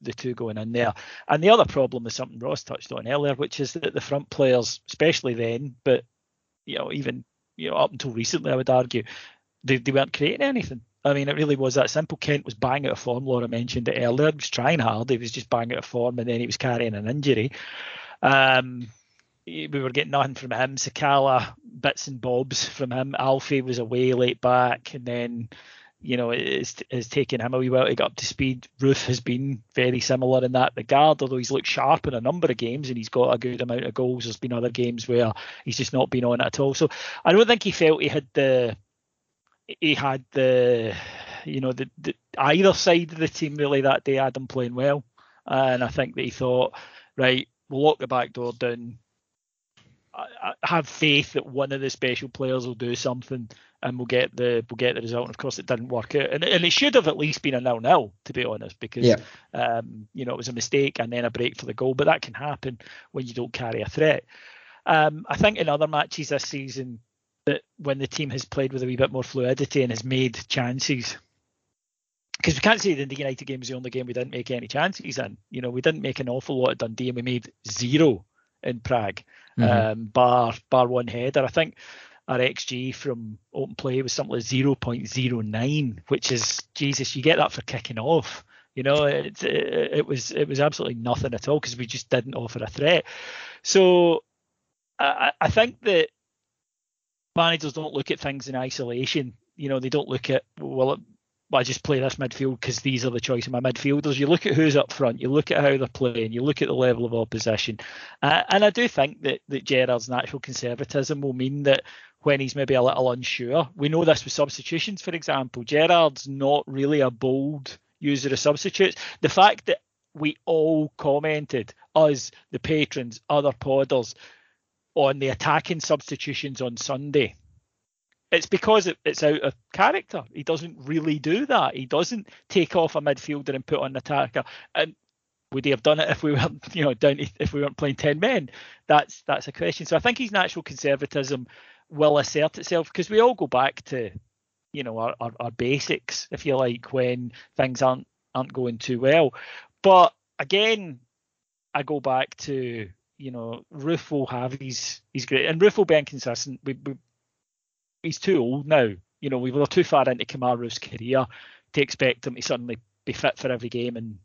the two going in there. And the other problem is something Ross touched on earlier, which is that the front players, especially then, but you know, even you know, up until recently, I would argue, they, they weren't creating anything. I mean, it really was that simple. Kent was bang out of form. Laura mentioned it earlier. He was trying hard. He was just bang out of form, and then he was carrying an injury. Um, we were getting nothing from him. Sakala, bits and bobs from him. Alfie was away late back, and then you know, it's, it's taken him a wee while to get up to speed. Roofe has been very similar in that regard, although he's looked sharp in a number of games and he's got a good amount of goals. There's been other games where he's just not been on at all. So I don't think he felt he had the he had the you know the, the either side of the team really that day had him playing well, and I think that he thought right, we'll lock the back door down. I, I have faith that one of the special players will do something and we'll get the we'll get the result. And of course, it didn't work out, and, and it should have at least been a nil nil to be honest, because yeah. um, you know it was a mistake and then a break for the goal. But that can happen when you don't carry a threat. Um, I think in other matches this season, that when the team has played with a wee bit more fluidity and has made chances. Because we can't say that the United game was the only game we didn't make any chances in. You know, we didn't make an awful lot at Dundee, and we made zero in Prague, mm-hmm. um, bar bar one header. I think our XG from open play was something like 0.09, which is Jesus. You get that for kicking off. You know, it, it, it was it was absolutely nothing at all because we just didn't offer a threat. So I, I think that managers don't look at things in isolation. You know, they don't look at well, I just play this midfield because these are the choice of my midfielders. You look at who's up front, you look at how they're playing, you look at the level of opposition, uh, and I do think that that Gerrard's natural conservatism will mean that when he's maybe a little unsure. We know this with substitutions, for example. Gerrard's not really a bold user of substitutes. The fact that we all commented, us, the patrons, other podders, on the attacking substitutions on Sunday. It's because it, it's out of character. He doesn't really do that. He doesn't take off a midfielder and put on an attacker. And would he have done it if we weren't, you know, down if we weren't playing ten men? That's that's a question. So I think his natural conservatism will assert itself because we all go back to you know our, our, our, basics if you like when things aren't aren't going too well but again i go back to you know Roofe will have his he's great and Roofe will be inconsistent we, we, he's too old now you know we were too far into Kemar's career to expect him to suddenly be fit for every game and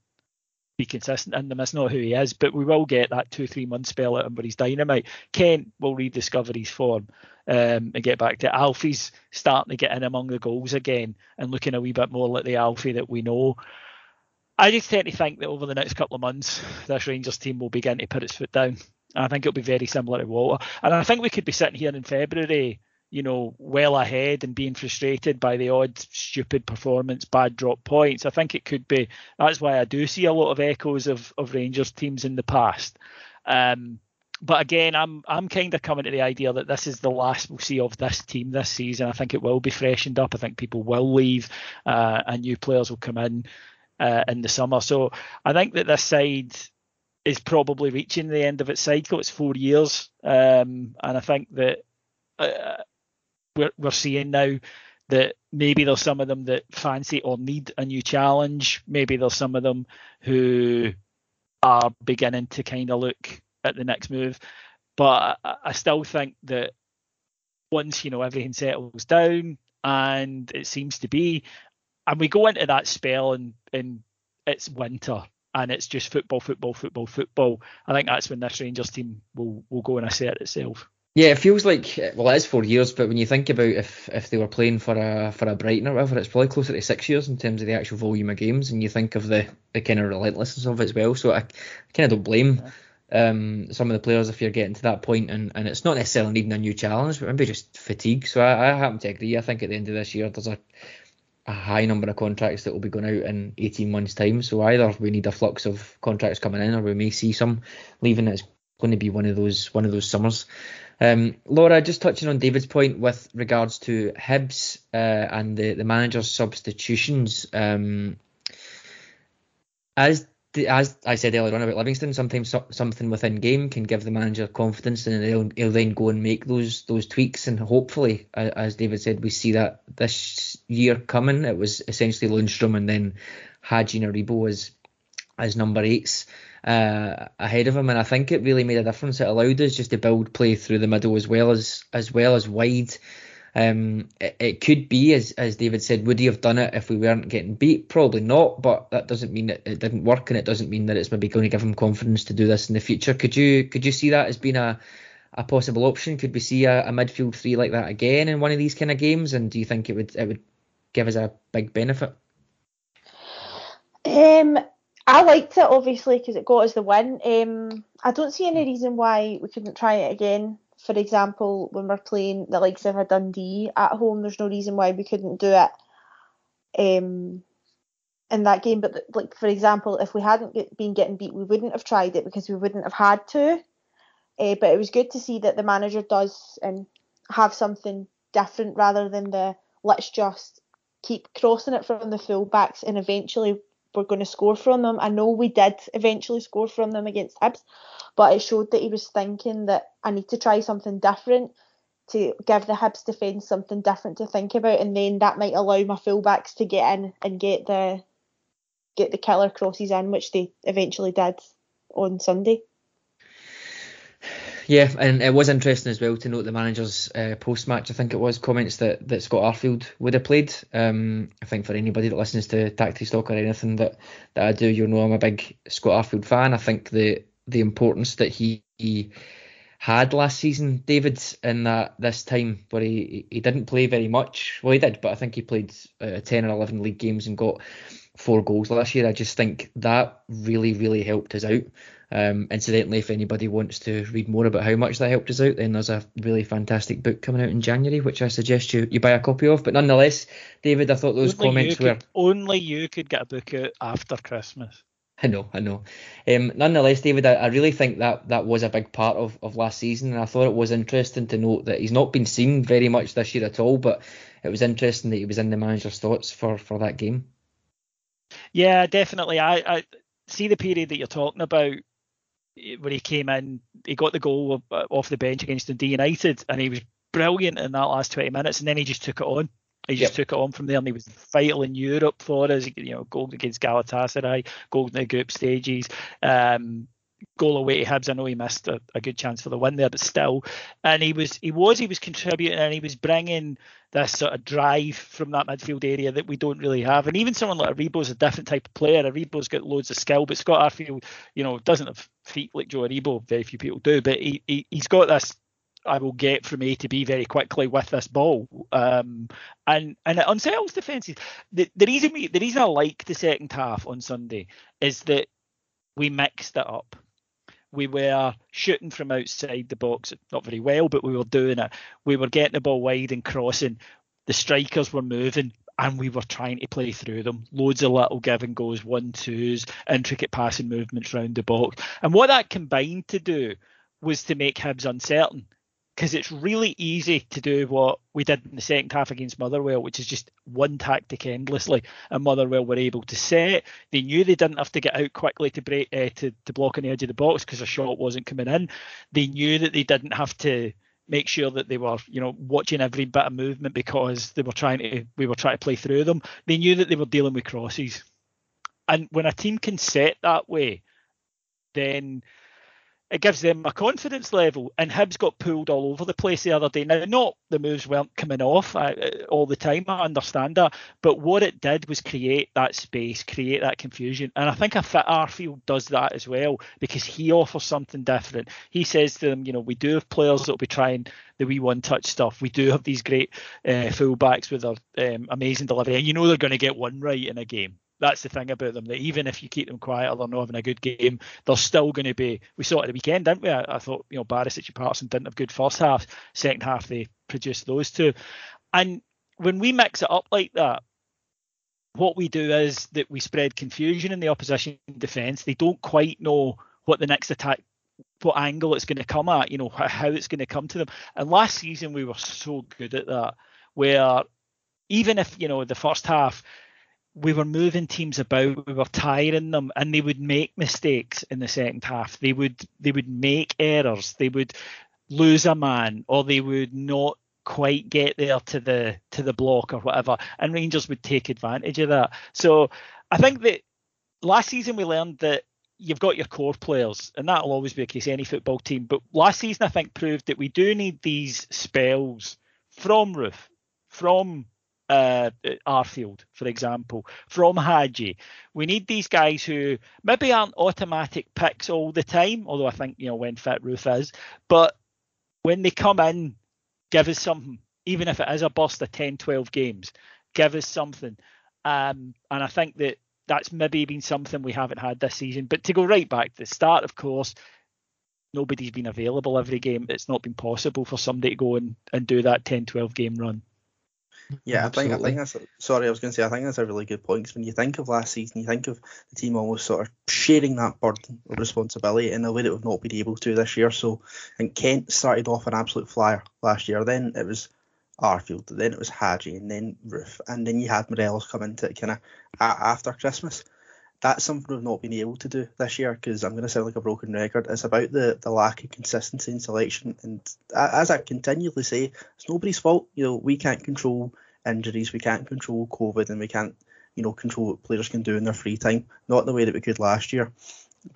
be consistent in them. That's not who he is, but we will get that two, three month spell at him where he's dynamite. Kent will rediscover his form um, and get back to Alfie's starting to get in among the goals again and looking a wee bit more like the Alfie that we know. I just tend to think that over the next couple of months, this Rangers team will begin to put its foot down. I think it'll be very similar to Walter. And I think we could be sitting here in February you know, well ahead and being frustrated by the odd stupid performance, bad drop points. I think it could be. That's why I do see a lot of echoes of, of Rangers teams in the past. Um, but again, I'm I'm kind of coming to the idea that this is the last we'll see of this team this season. I think it will be freshened up. I think people will leave, uh, and new players will come in uh, in the summer. So I think that this side is probably reaching the end of its cycle. It's four years, um, and I think that uh, we're, we're seeing now that maybe there's some of them that fancy or need a new challenge. Maybe there's some of them who are beginning to kind of look at the next move. But I, I still think that once you know everything settles down, and it seems to be, and we go into that spell and and it's winter and it's just football, football, football, football. I think that's when this Rangers team will will go and assert itself. Yeah, it feels like well, it is four years, but when you think about if if they were playing for a for a Brighton or whatever, it's probably closer to six years in terms of the actual volume of games, and you think of the the kind of relentlessness of it as well. So I, I kind of don't blame um, some of the players if you're getting to that point, and, and it's not necessarily needing a new challenge, but maybe just fatigue. So I, I happen to agree. I think at the end of this year, there's a a high number of contracts that will be going out in 18 months' time. So either we need a flux of contracts coming in, or we may see some leaving. It's going to be one of those one of those summers. Um, Laura, just touching on David's point with regards to Hibs uh, and the, the manager's substitutions. Um, as the, as I said earlier on about Livingston, sometimes so, something within game can give the manager confidence, and he'll, he'll then go and make those those tweaks, and hopefully, as David said, we see that this year coming. It was essentially Lundstram and then and Aribo as as number eights uh, ahead of him, and I think it really made a difference. It allowed us just to build play through the middle as well as as well as wide. Um, it, it, could be, as as David said, would he have done it if we weren't getting beat? Probably not, but that doesn't mean that it didn't work, and it doesn't mean that it's maybe going to give him confidence to do this in the future. Could you could you see that as being a a possible option? Could we see a, a midfield three like that again in one of these kind of games? And do you think it would it would give us a big benefit? Um, I liked it obviously because it got us the win. Um, I don't see any reason why we couldn't try it again. For example, when we're playing the likes of a Dundee at home, there's no reason why we couldn't do it um, in that game. But like for example, if we hadn't been getting beat, we wouldn't have tried it because we wouldn't have had to. Uh, but it was good to see that the manager does and have something different rather than the let's just keep crossing it from the fullbacks and eventually we're going to score from them. I know we did eventually score from them against Hibs, but it showed that he was thinking that I need to try something different to give the Hibs defence something different to think about, and then that might allow my fullbacks to get in and get the get the killer crosses in, which they eventually did on Sunday. Yeah, and it was interesting as well to note the manager's uh, post match. I think it was comments that, that Scott Arfield would have played. Um, I think for anybody that listens to Tactics Talk or anything that, that I do, you'll know I'm a big Scott Arfield fan. I think the the importance that he, he had last season, David, in that this time where he he didn't play very much. Well, he did, but I think he played uh, ten or eleven league games and got four goals last year. I just think that really really helped us out. Um, incidentally, if anybody wants to read more about how much that helped us out, then there's a really fantastic book coming out in January, which I suggest you, you buy a copy of. But nonetheless, David, I thought those only comments could, were only you could get a book out after Christmas. I know, I know. Um, nonetheless, David, I, I, really think that that was a big part of, of last season, and I thought it was interesting to note that he's not been seen very much this year at all, but it was interesting that he was in the manager's thoughts for, for that game. Yeah, definitely. I, I see the period that you're talking about when he came in, he got the goal off the bench against Dundee United, and he was brilliant in that last 20 minutes, and then he just took it on. He just yep. took it on from there, and he was vital in Europe for us. You know, goal against Galatasaray, goal in the group stages, um, goal away to Hibs. I know he missed a, a, good chance for the win there, but still, and he was he was he was contributing, and he was bringing this sort of drive from that midfield area that we don't really have. And even someone like Aribo's a different type of player. Aribo's got loads of skill, but Scott Arfield, you know, doesn't have feet like Joe Aribo. Very few people do, but he, he he's got this I will get from A to B very quickly with this ball. Um, and and it unsettles defences. The, the reason we the reason I like the second half on Sunday is that we mixed it up. We were shooting from outside the box, not very well, but we were doing it. We were getting the ball wide and crossing. The strikers were moving and we were trying to play through them. Loads of little give and goes, one twos, intricate passing movements round the box. And what that combined to do was to make Hibs uncertain because it's really easy to do what we did in the second half against Motherwell, which is just one tactic endlessly. And Motherwell were able to set. They knew they didn't have to get out quickly to break uh, to to block on the edge of the box because a shot wasn't coming in. They knew that they didn't have to make sure that they were, you know, watching every bit of movement because they were trying to we were trying to play through them. They knew that they were dealing with crosses. And when a team can set that way, then it gives them a confidence level. And Hibs got pulled all over the place the other day. Now, not the moves weren't coming off uh, all the time. I understand that, but what it did was create that space, create that confusion. And I think a fit Arfield does that as well because he offers something different. He says to them, you know, we do have players that will be trying the wee one-touch stuff. We do have these great uh, fullbacks with their um, amazing delivery, and you know they're going to get one right in a game that's the thing about them that even if you keep them quiet or they're not having a good game, they're still going to be. We saw it at the weekend, didn't we? I, I thought you know Barisic and Patterson didn't have good first half. Second half they produced those two, and when we mix it up like that, what we do is that we spread confusion in the opposition defence. They don't quite know what the next attack, what angle it's going to come at, you know, how it's going to come to them. And last season we were so good at that, where even if you know the first half we were moving teams about, we were tiring them, and they would make mistakes in the second half. They would they would make errors. They would lose a man, or they would not quite get there to the to the block or whatever, and Rangers would take advantage of that. So I think that last season we learned that you've got your core players, and that'll always be the case any football team. But last season I think proved that we do need these spells from Roofe, from uh, Arfield, for example, from Hagi. We need these guys who maybe aren't automatic picks all the time, although I think, you know, when fit Roofe is, but when they come in, give us something, even if it is a bust of 10, 12 games, give us something. Um, and I think that that's maybe been something we haven't had this season. But to go right back to the start, of course, nobody's been available every game. It's not been possible for somebody to go and, and do that 10, 12 game run. Yeah, I think I think that's a, sorry. I was going to say I think that's a really good point. Cause when you think of last season, you think of the team almost sort of sharing that burden of responsibility in a way that we've not been able to this year. So, and Kent started off an absolute flyer last year. Then it was Arfield, then it was Hagi, and then Roofe, and then you had Morelos come into it kind of after Christmas that's something we've not been able to do this year because I'm going to sound like a broken record. It's about the, the lack of consistency in selection, and as I continually say, it's nobody's fault. You know, we can't control injuries, we can't control COVID, and we can't, you know, control what players can do in their free time. Not the way that we could last year,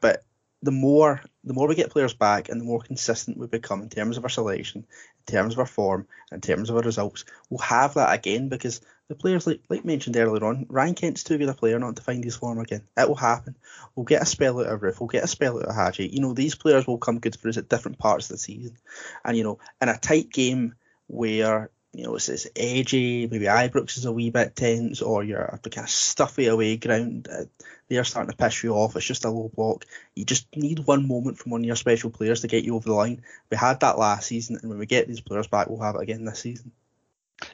but the more the more we get players back and the more consistent we become in terms of our selection, in terms of our form, in terms of our results, we'll have that again because the players like like mentioned earlier on, Ryan Kent's too good a player not to find his form again. It will happen. We'll get a spell out of Roofe, we'll get a spell out of Hagi. You know, these players will come good for us at different parts of the season. And you know, in a tight game where you know, it's, it's edgy, maybe Ibrox is a wee bit tense, or you're kind of stuffy away ground, uh, they're starting to piss you off, it's just a low block. You just need one moment from one of your special players to get you over the line. We had that last season, and when we get these players back, we'll have it again this season.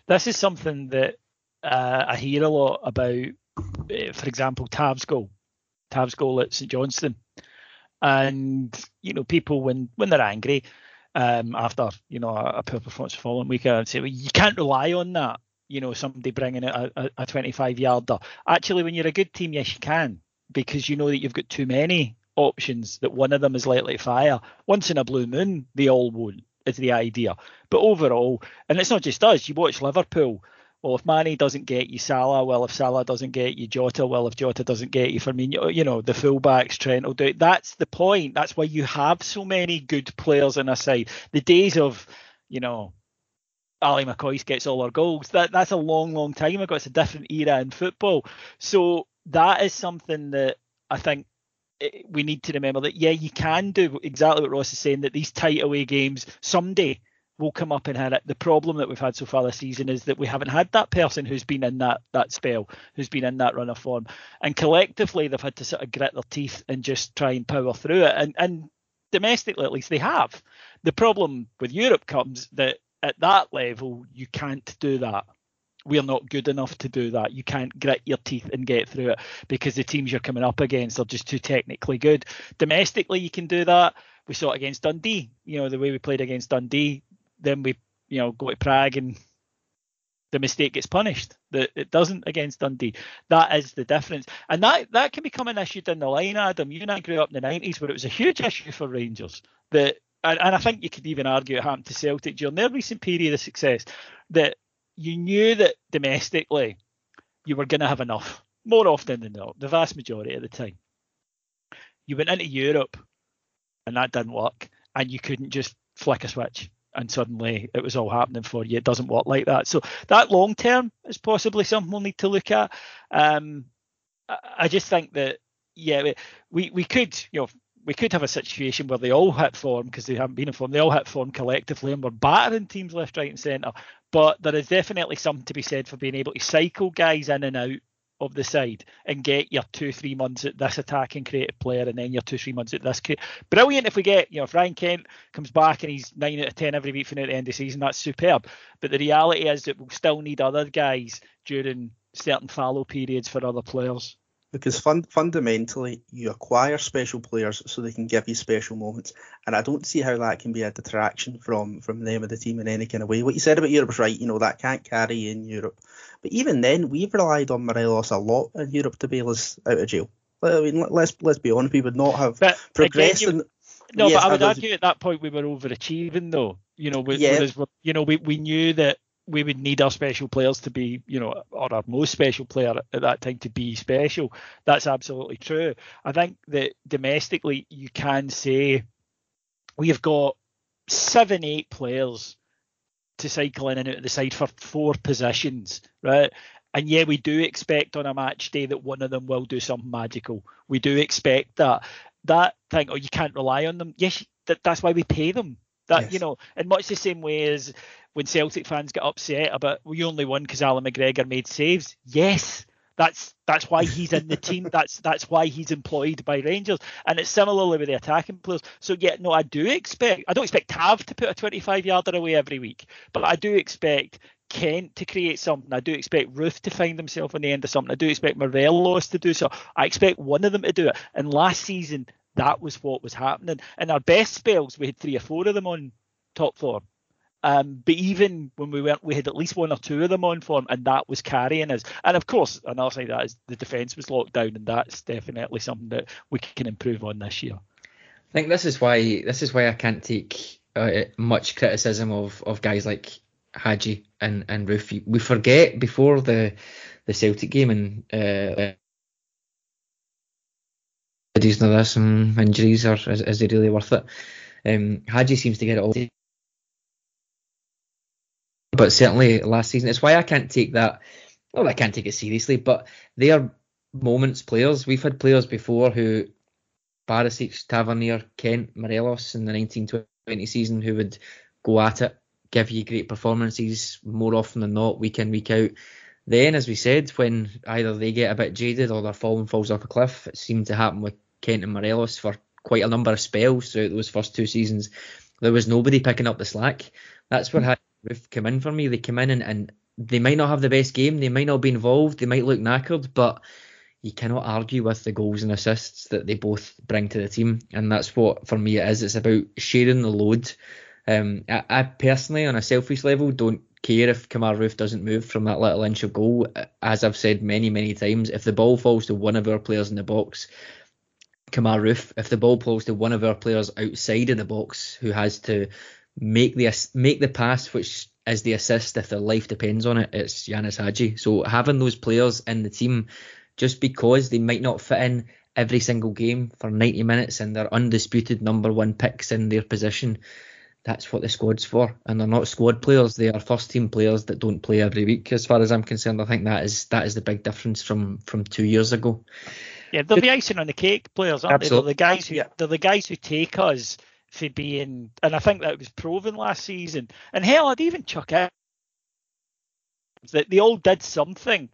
This is something that uh, I hear a lot about, uh, for example, Tav's goal, Tav's goal at St Johnstone. And, you know, people, when, when they're angry, um, after you know a, a poor performance following week, I'd say well, you can't rely on that. You know, somebody bringing a, a, a 25 yarder. Actually, when you're a good team, yes, you can because you know that you've got too many options that one of them is likely to fire. Once in a blue moon, they all won't. Is the idea. But overall, and it's not just us. You watch Liverpool well, if Mane doesn't get you Salah, well, if Salah doesn't get you Jota, well, if Jota doesn't get you Firmino, you know, the fullbacks, Trent will do it. That's the point. That's why you have so many good players on a side. The days of, you know, Ally McCoist gets all our goals, that that's a long, long time ago. It's a different era in football. So that is something that I think eh, we need to remember that, yeah, you can do exactly what Ross is saying, that these tight away games someday – will come up and hit it. The problem that we've had so far this season is that we haven't had that person who's been in that that spell, who's been in that run of form, and collectively they've had to sort of grit their teeth and just try and power through it. And and domestically at least they have. The problem with Europe comes that at that level you can't do that. We're not good enough to do that. You can't grit your teeth and get through it because the teams you're coming up against are just too technically good. Domestically, you can do that. We saw it against Dundee. You know, the way we played against Dundee, then we you know go to Prague and the mistake gets punished. That it doesn't against Dundee. That is the difference, and that that can become an issue down the line. Adam, you and I grew up in the nineties where it was a huge issue for Rangers. That and, and I think you could even argue it happened to Celtic during their recent period of success. That you knew that domestically you were going to have enough more often than not, the vast majority of the time. You went into Europe and that didn't work, and you couldn't just flick a switch and suddenly it was all happening for you. It doesn't work like that. So that long term is possibly something we'll need to look at. Um, I just think that yeah, we we could you know we could have a situation where they all hit form because they haven't been in form. They all hit form collectively and we're battering teams left, right, and centre. But there is definitely something to be said for being able to cycle guys in and out of the side and get your two, three months at this attacking creative player and then your two, three months at this. Brilliant if we get, you know, if Ryan Kent comes back and he's nine out of 10 every week from the end of the season, that's superb. But the reality is that we'll still need other guys during certain fallow periods for other players because fun- fundamentally you acquire special players so they can give you special moments and i don't see how that can be a detraction from from them of the team in any kind of way what you said about europe is right you know that can't carry in europe but even then we've relied on morelos a lot in europe to bail us out of jail i mean let's let's be honest we would not have but progressed again, you, no yes, but i would argue at that point we were overachieving though you know yeah. whereas you know we, we knew that we would need our special players to be, you know, or our most special player at that time to be special. That's absolutely true. I think that domestically, you can say we have got seven, eight players to cycle in and out of the side for four positions, right? And yeah, we do expect on a match day that one of them will do something magical. We do expect that. That thing, oh, you can't rely on them. Yes, that, that's why we pay them. That yes. you know, in much the same way as when Celtic fans get upset about we only won because Allan McGregor made saves. Yes, that's that's why he's in the team. That's that's why he's employed by Rangers. And it's similarly with the attacking players. So yeah, no, I do expect I don't expect Tav to put a 25 yarder away every week, but I do expect Kent to create something. I do expect Roofe to find himself on the end of something. I do expect Morelos to do so. I expect one of them to do it. And last season, that was what was happening. In our best spells, we had three or four of them on top form. Um, but even when we went, we had at least one or two of them on form, and that was carrying us. And of course, another of that is the defence was locked down, and that's definitely something that we can improve on this year. I think this is why this is why I can't take uh, much criticism of, of guys like Hagi and and Roofe. We forget before the the Celtic game and uh, injuries and this and injuries are is, is it really worth it? Um, seems to get it all but certainly last season, it's why I can't take that. Well, I can't take it seriously, but they are moments players. We've had players before who Barisic, Tavernier, Kent, Morelos in the 1920 season who would go at it, give you great performances more often than not, week in, week out. Then, as we said, when either they get a bit jaded or their form falls off a cliff, it seemed to happen with Kent and Morelos for quite a number of spells throughout those first two seasons. There was nobody picking up the slack. That's where Roofe come in for me. They come in and, and they might not have the best game, they might not be involved, they might look knackered, but you cannot argue with the goals and assists that they both bring to the team, and that's what for me it is. It's about sharing the load. Um, I, I personally, on a selfish level, don't care if Kemar Roofe doesn't move from that little inch of goal. As I've said many, many times, if the ball falls to one of our players in the box, Kemar Roofe, if the ball falls to one of our players outside of the box who has to make the make the pass, which is the assist if their life depends on it. It's Ianis Hagi. So having those players in the team, just because they might not fit in every single game for 90 minutes and they're undisputed number one picks in their position, that's what the squad's for. And they're not squad players; they are first team players that don't play every week. As far as I'm concerned, I think that is that is the big difference from from two years ago. Yeah, they're the icing on the cake players, aren't Absolutely. they? They're the guys who they're the guys who take us for being, and I think that was proven last season. And hell, I'd even chuck it that they all did something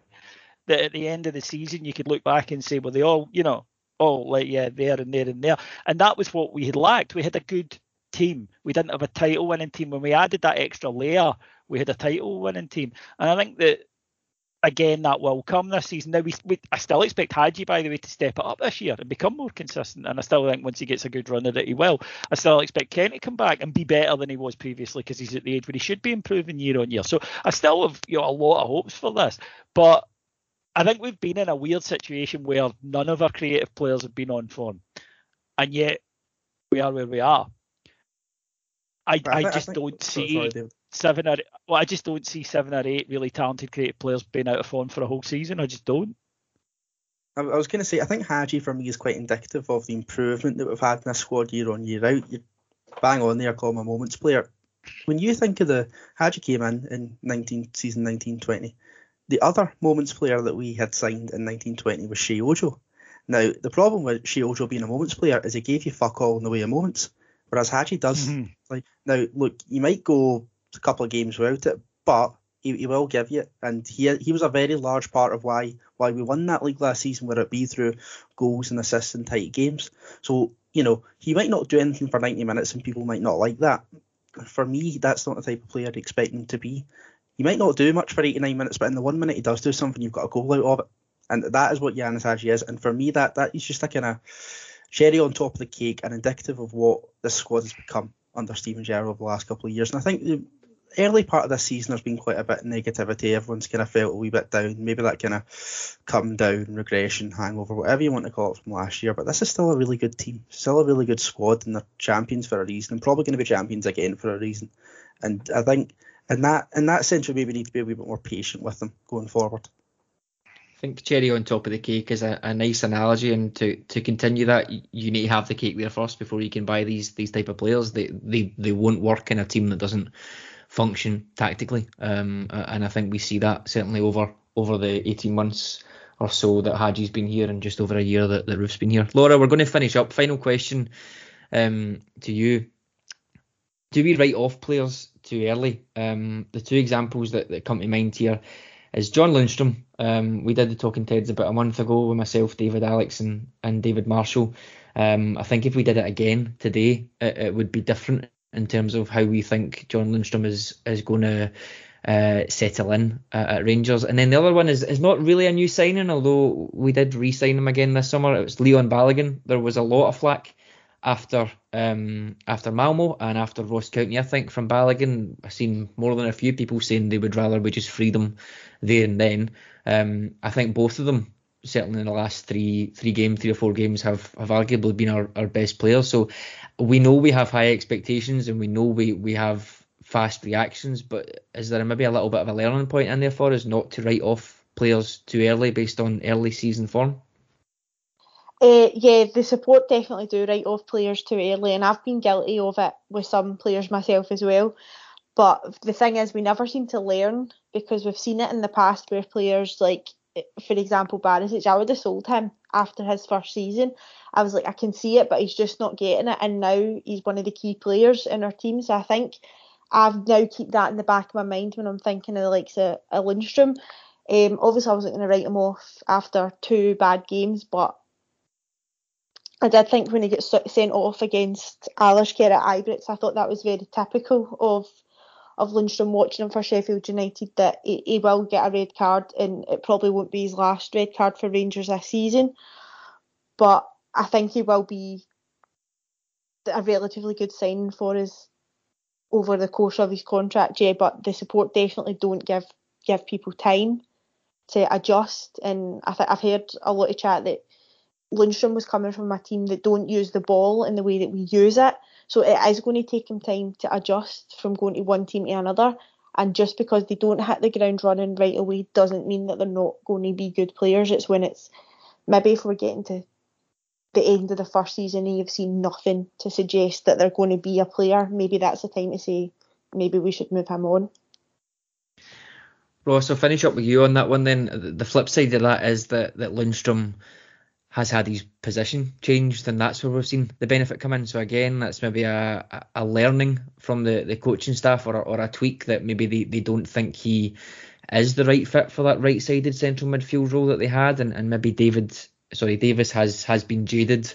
that at the end of the season you could look back and say, well, they all, you know, all like yeah, there and there and there, and that was what we had lacked. We had a good team. We didn't have a title winning team. When we added that extra layer, we had a title winning team. And I think that again, that will come this season. Now, we, we, I still expect Hagi, by the way, to step it up this year and become more consistent. And I still think once he gets a good run at it, he will. I still expect Kent to come back and be better than he was previously because he's at the age where he should be improving year on year. So I still have you know a lot of hopes for this, but I think we've been in a weird situation where none of our creative players have been on form, and yet we are where we are. I, I, I just don't see seven or well, I just don't see seven or eight really talented creative players being out of form for a whole season. I just don't. I, I was going to say, I think Hagi for me is quite indicative of the improvement that we've had in this squad year on year out. You bang on there, call him a moments player. When you think of the Hagi came in in 19 season 1920, the other moments player that we had signed in 1920 was Sheyi Ojo. Now the problem with Sheyi Ojo being a moments player is he gave you fuck all in the way of moments, whereas Hagi does. Mhm. Like now, look, you might go a couple of games without it, but he, he will give you, and he he was a very large part of why why we won that league last season, whether it be through goals and assists in tight games. So you know he might not do anything for 90 minutes, and people might not like that. For me, that's not the type of player I'd expect him to be. He might not do much for 89 minutes, but in the one minute he does do something, you've got a goal out of it, and that is what Ianis Hagi is. And for me, that that is just a kind of cherry on top of the cake and indicative of what this squad has become under Steven Gerrard over the last couple of years. And I think early part of this season there's been quite a bit of negativity. Everyone's kind of felt a wee bit down. Maybe that kind of come down, regression, hangover, whatever you want to call it from last year. But this is still a really good team, still a really good squad, and they're champions for a reason. And probably going to be champions again for a reason. And I think in that in that sense we maybe need to be a wee bit more patient with them going forward. I think cherry on top of the cake is a, a nice analogy, and to, to continue that, you need to have the cake there first before you can buy these these type of players. They they they won't work in a team that doesn't function tactically, um, and I think we see that certainly over over the 18 months or so that Hagi's been here, and just over a year that, that Roofe's been here. Laura, we're going to finish up. Final question um, to you: Do we write off players too early? Um, the two examples that, that come to mind here is John Lundstram. Um, we did the Talking Teds about a month ago with myself, David Alex, and, and David Marshall. Um, I think if we did it again today, it, it would be different in terms of how we think John Lundstram is is going to uh, settle in uh, at Rangers. And then the other one is, is not really a new signing, although we did re-sign him again this summer. It was Leon Balogun. There was a lot of flack after um, after Malmo and after Ross County, I think, from Balogun. I've seen more than a few people saying they would rather we just free them there and then. Um, I think both of them, certainly in the last three three games, three or four games, have, have arguably been our, our best players. So we know we have high expectations and we know we, we have fast reactions, but is there maybe a little bit of a learning point in there for us not to write off players too early based on early season form? Uh, yeah, the support definitely do write off players too early, and I've been guilty of it with some players myself as well. But the thing is, we never seem to learn because we've seen it in the past where players like, for example, Barisic, I would have sold him after his first season. I was like, I can see it, but he's just not getting it, and now he's one of the key players in our team. So I think I've now keep that in the back of my mind when I'm thinking of the likes of, of Lundstram. Um, obviously, I wasn't going to write him off after two bad games, but I did think when he gets sent off against Alashkert at Ibrox, I thought that was very typical of of Lundstram watching him for Sheffield United that he, he will get a red card and it probably won't be his last red card for Rangers this season. But I think he will be a relatively good signing for us over the course of his contract, yeah. But the support definitely don't give give people time to adjust. And I think I've heard a lot of chat that Lundstram was coming from a team that don't use the ball in the way that we use it. So it is going to take him time to adjust from going to one team to another. And just because they don't hit the ground running right away doesn't mean that they're not going to be good players. It's when it's maybe if we're getting to the end of the first season and you've seen nothing to suggest that they're going to be a player, maybe that's the time to say maybe we should move him on. Ross, I'll finish up with you on that one then. The flip side of that is that, that Lundstram has had his position changed, and that's where we've seen the benefit come in. So again, that's maybe a, a- learning from the, the coaching staff or, or a tweak that maybe they, they don't think he is the right fit for that right sided central midfield role that they had, and, and maybe David sorry Davis has has been jaded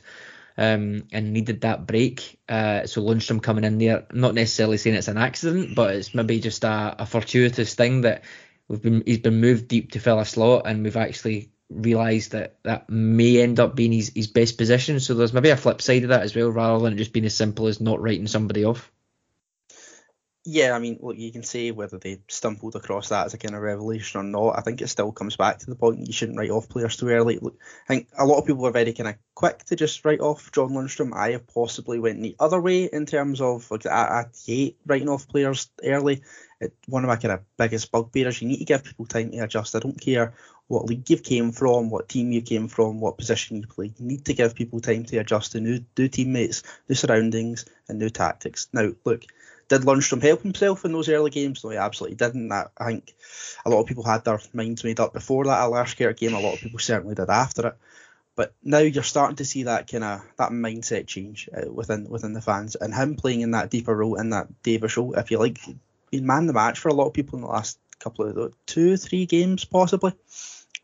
um, and needed that break. Uh, so Lundstram coming in there, not necessarily saying it's an accident, but it's maybe just a, a fortuitous thing that we've been he's been moved deep to fill a slot, and we've actually realised that that may end up being his, his best position. So there's maybe a flip side of that as well, rather than it just being as simple as not writing somebody off. Yeah, I mean, look, you can say whether they stumbled across that as a kind of revelation or not. I think it still comes back to the point you shouldn't write off players too early. Look, I think a lot of people are very kind of quick to just write off John Lundstram. I have possibly went the other way in terms of like I, I hate writing off players early. it, one of my kind of biggest bugbears. You need to give people time to adjust. I don't care what league you came from, what team you came from, what position you play. You need to give people time to adjust to new, new teammates, new surroundings, and new tactics. Now, look, did Lundstram help himself in those early games? No, he absolutely didn't. I think a lot of people had their minds made up before that Alaska game. A lot of people certainly did after it. But now you're starting to see that kind of that mindset change uh, within within the fans, and him playing in that deeper role in that Davis role, if you like, been man the match for a lot of people in the last couple of two, three games possibly.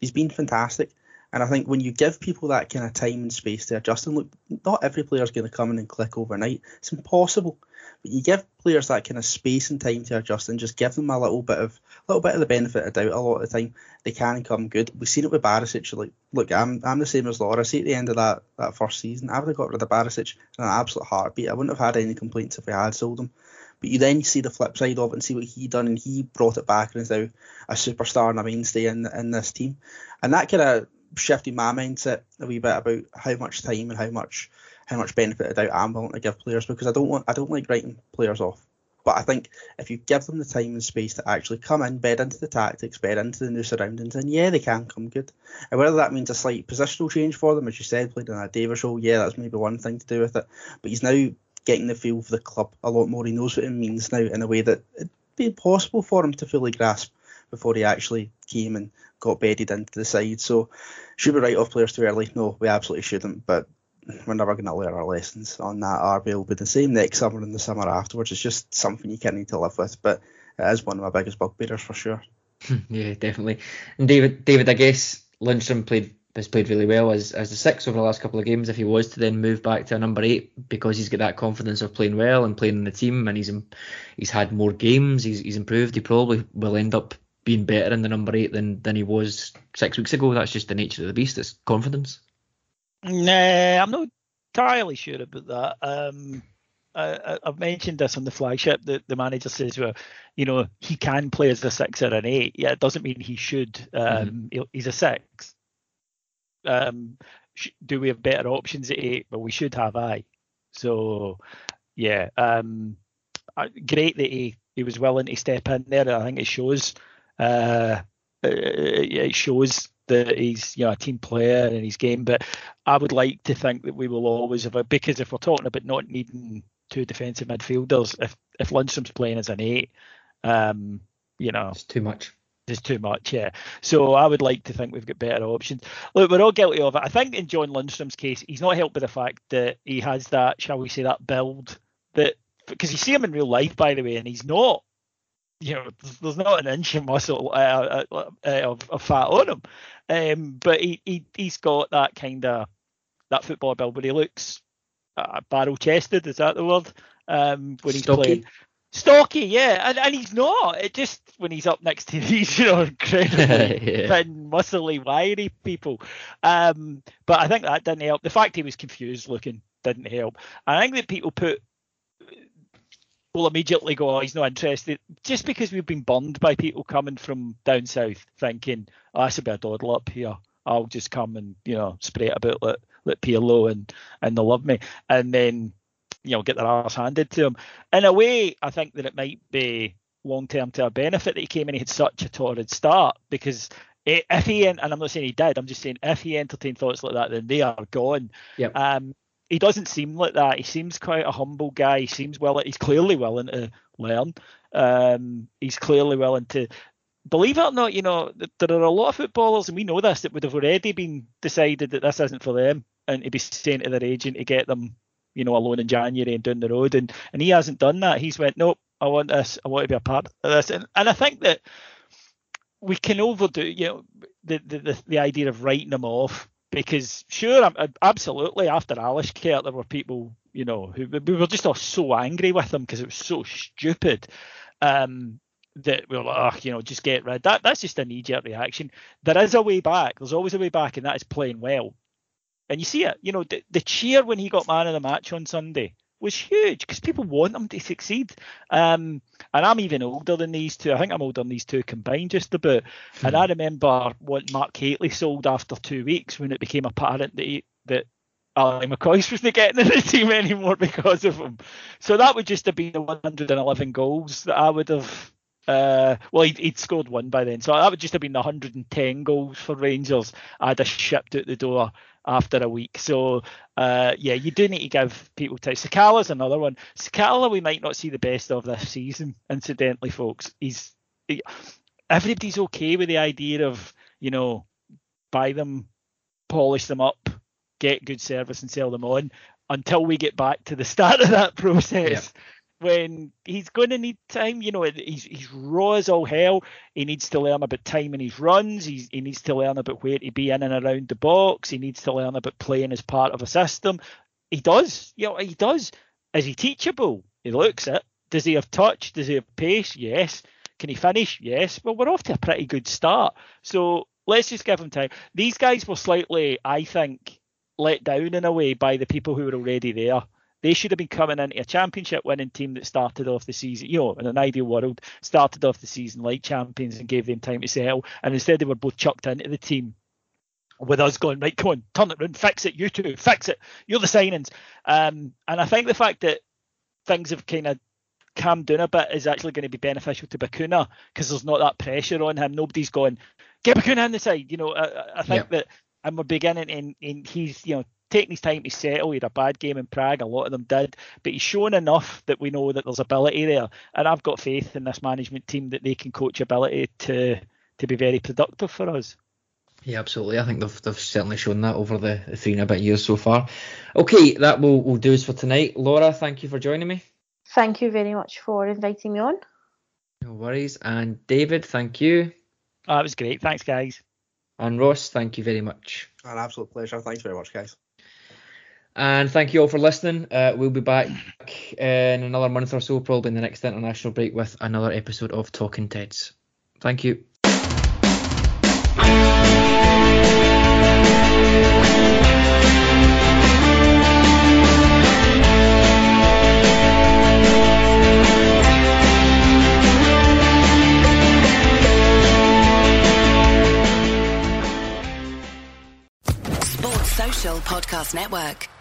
He's been fantastic. And I think when you give people that kind of time and space to adjust, and look, not every player is going to come in and click overnight. It's impossible. But you give players that kind of space and time to adjust, and just give them a little bit of a little bit of the benefit of doubt. A lot of the time, they can come good. We've seen it with Barisic. Like, look, I'm I'm the same as Laura. See, at the end of that that first season, I would have got rid of Barisic in an absolute heartbeat. I wouldn't have had any complaints if we had sold him. But you then see the flip side of it and see what he done, and he brought it back and is now a superstar and a mainstay in in this team. And that kind of shifted my mindset a wee bit about how much time and how much how much benefit of doubt I'm willing to give players because I don't want I don't like writing players off. But I think if you give them the time and space to actually come in, bed into the tactics, bed into the new surroundings, then yeah, they can come good. And whether that means a slight positional change for them, as you said, played in a Davis role, yeah, that's maybe one thing to do with it. But he's now getting the feel for the club a lot more. He knows what it means now in a way that it'd be impossible for him to fully grasp before he actually came and got bedded into the side. So should we write off players too early? No, we absolutely shouldn't. But we're never going to learn our lessons on that. RB will be the same next summer and the summer afterwards. It's just something you can't need to live with, but it is one of my biggest bugbears for sure. yeah, definitely. And David, David, I guess Lundstram played has played really well as as the six over the last couple of games. If he was to then move back to a number eight because he's got that confidence of playing well and playing in the team, and he's he's had more games, he's he's improved. He probably will end up being better in the number eight than than he was six weeks ago. That's just the nature of the beast. It's confidence. Nah, I'm not entirely sure about that. Um, I, have mentioned this on the flagship that the manager says, well, you know, he can play as a six or an eight. Yeah, it doesn't mean he should. Um, mm-hmm. He's a six. Um, sh- do we have better options at eight? Well, we should have. I. So, yeah. Um, great that he he was willing to step in there. I think it shows. Uh, it shows that he's you know a team player in his game. But I would like to think that we will always have a because if we're talking about not needing two defensive midfielders, if if Lundstram's playing as an eight, um, you know, it's too much. It's too much, yeah. So I would like to think we've got better options. Look, we're all guilty of it. I think in John Lundstram's case, he's not helped by the fact that he has that, shall we say, that build that because you see him in real life, by the way, and he's not you know, there's, there's, not an inch of muscle uh, uh, uh, of, of, fat on him, um, but he, he he's got that kind of that football build, but he looks uh, barrel chested. Is that the word? Um, when he's Stocky. playing. Stocky, yeah, and, and he's not. It just when he's up next to these, you know, incredibly yeah. thin, muscly, wiry people. Um, but I think that didn't help. The fact he was confused looking didn't help. I think that people put will immediately go, oh, he's not interested, just because we've been burned by people coming from down south thinking, oh, that's a bit of dawdle up here. I'll just come and, you know, spray it about let, let Pirlo and, and they'll love me. And then, you know, get their ass handed to them. In a way, I think that it might be long term to our benefit that he came in, he had such a torrid start because if he and I'm not saying he did, I'm just saying if he entertained thoughts like that, then they are gone. Yep. Um, he doesn't seem like that. He seems quite a humble guy. He seems well. He's clearly willing to learn. Um, he's clearly willing to. Believe it or not, you know there are a lot of footballers, and we know this, that would have already been decided that this isn't for them, and to be saying to their agent to get them, you know, alone in January and down the road, and and he hasn't done that. He's went, nope, I want this. I want to be a part of this, and and I think that we can overdo, you know, the the the, the idea of writing them off because sure, absolutely. After Alashkert, there were people, you know, who we were just all so angry with him because it was so stupid. Um, that we were like, oh, you know, just get rid. That that's just a knee-jerk reaction. There is a way back. There's always a way back, and that is playing well. And you see it. You know, the, the cheer when he got man of the match on Sunday was huge because people want him to succeed. Um, and I'm even older than these two. I think I'm older than these two combined just about. Hmm. And I remember what Mark Hateley sold after two weeks when it became apparent that he, that Ally McCoist wasn't getting in the team anymore because of him. So that would just have been the 111 goals that I would have Uh, well, he'd, he'd, scored one by then, so that would just have been 110 goals for Rangers. I'd have shipped out the door after a week. So, uh, yeah, you do need to give people time. Sakala's another one. Sakala, we might not see the best of this season. Incidentally, folks, he's he, everybody's okay with the idea of you know buy them, polish them up, get good service, and sell them on until we get back to the start of that process. Yep. When he's going to need time, you know, he's, he's raw as all hell. He needs to learn about time in his runs. He's, he needs to learn about where to be in and around the box. He needs to learn about playing as part of a system. He does, you know, he does. Is he teachable? He looks it. Does he have touch? Does he have pace? Yes. Can he finish? Yes. Well, we're off to a pretty good start. So let's just give him time. These guys were slightly, I think, let down in a way by the people who were already there. They should have been coming into a championship winning team that started off the season, you know, in an ideal world, started off the season like champions and gave them time to settle. And instead, they were both chucked into the team with us going, right, come on, turn it around, fix it, you two, fix it. You're the signings. Um, and I think the fact that things have kind of calmed down a bit is actually going to be beneficial to Bacuna because there's not that pressure on him. Nobody's going, get Bacuna on the side. You know, I, I think that and we're beginning and, and he's you know taking his time to settle. He had a bad game in Prague, a lot of them did, but he's shown enough that we know that there's ability there. And I've got faith in this management team that they can coach ability to to be very productive for us. Yeah, absolutely. I think they've, they've certainly shown that over the three and a bit years so far. Okay, that will, will do us for tonight. Laura, thank you for joining me. Thank you very much for inviting me on. No worries. And David, thank you. Oh, that was great. Thanks, guys. And Ross, thank you very much. An absolute pleasure. Thanks very much, guys. And thank you all for listening. Uh, we'll be back in another month or so, probably in the next international break, with another episode of Talking Teds. Thank you. Podcast Network.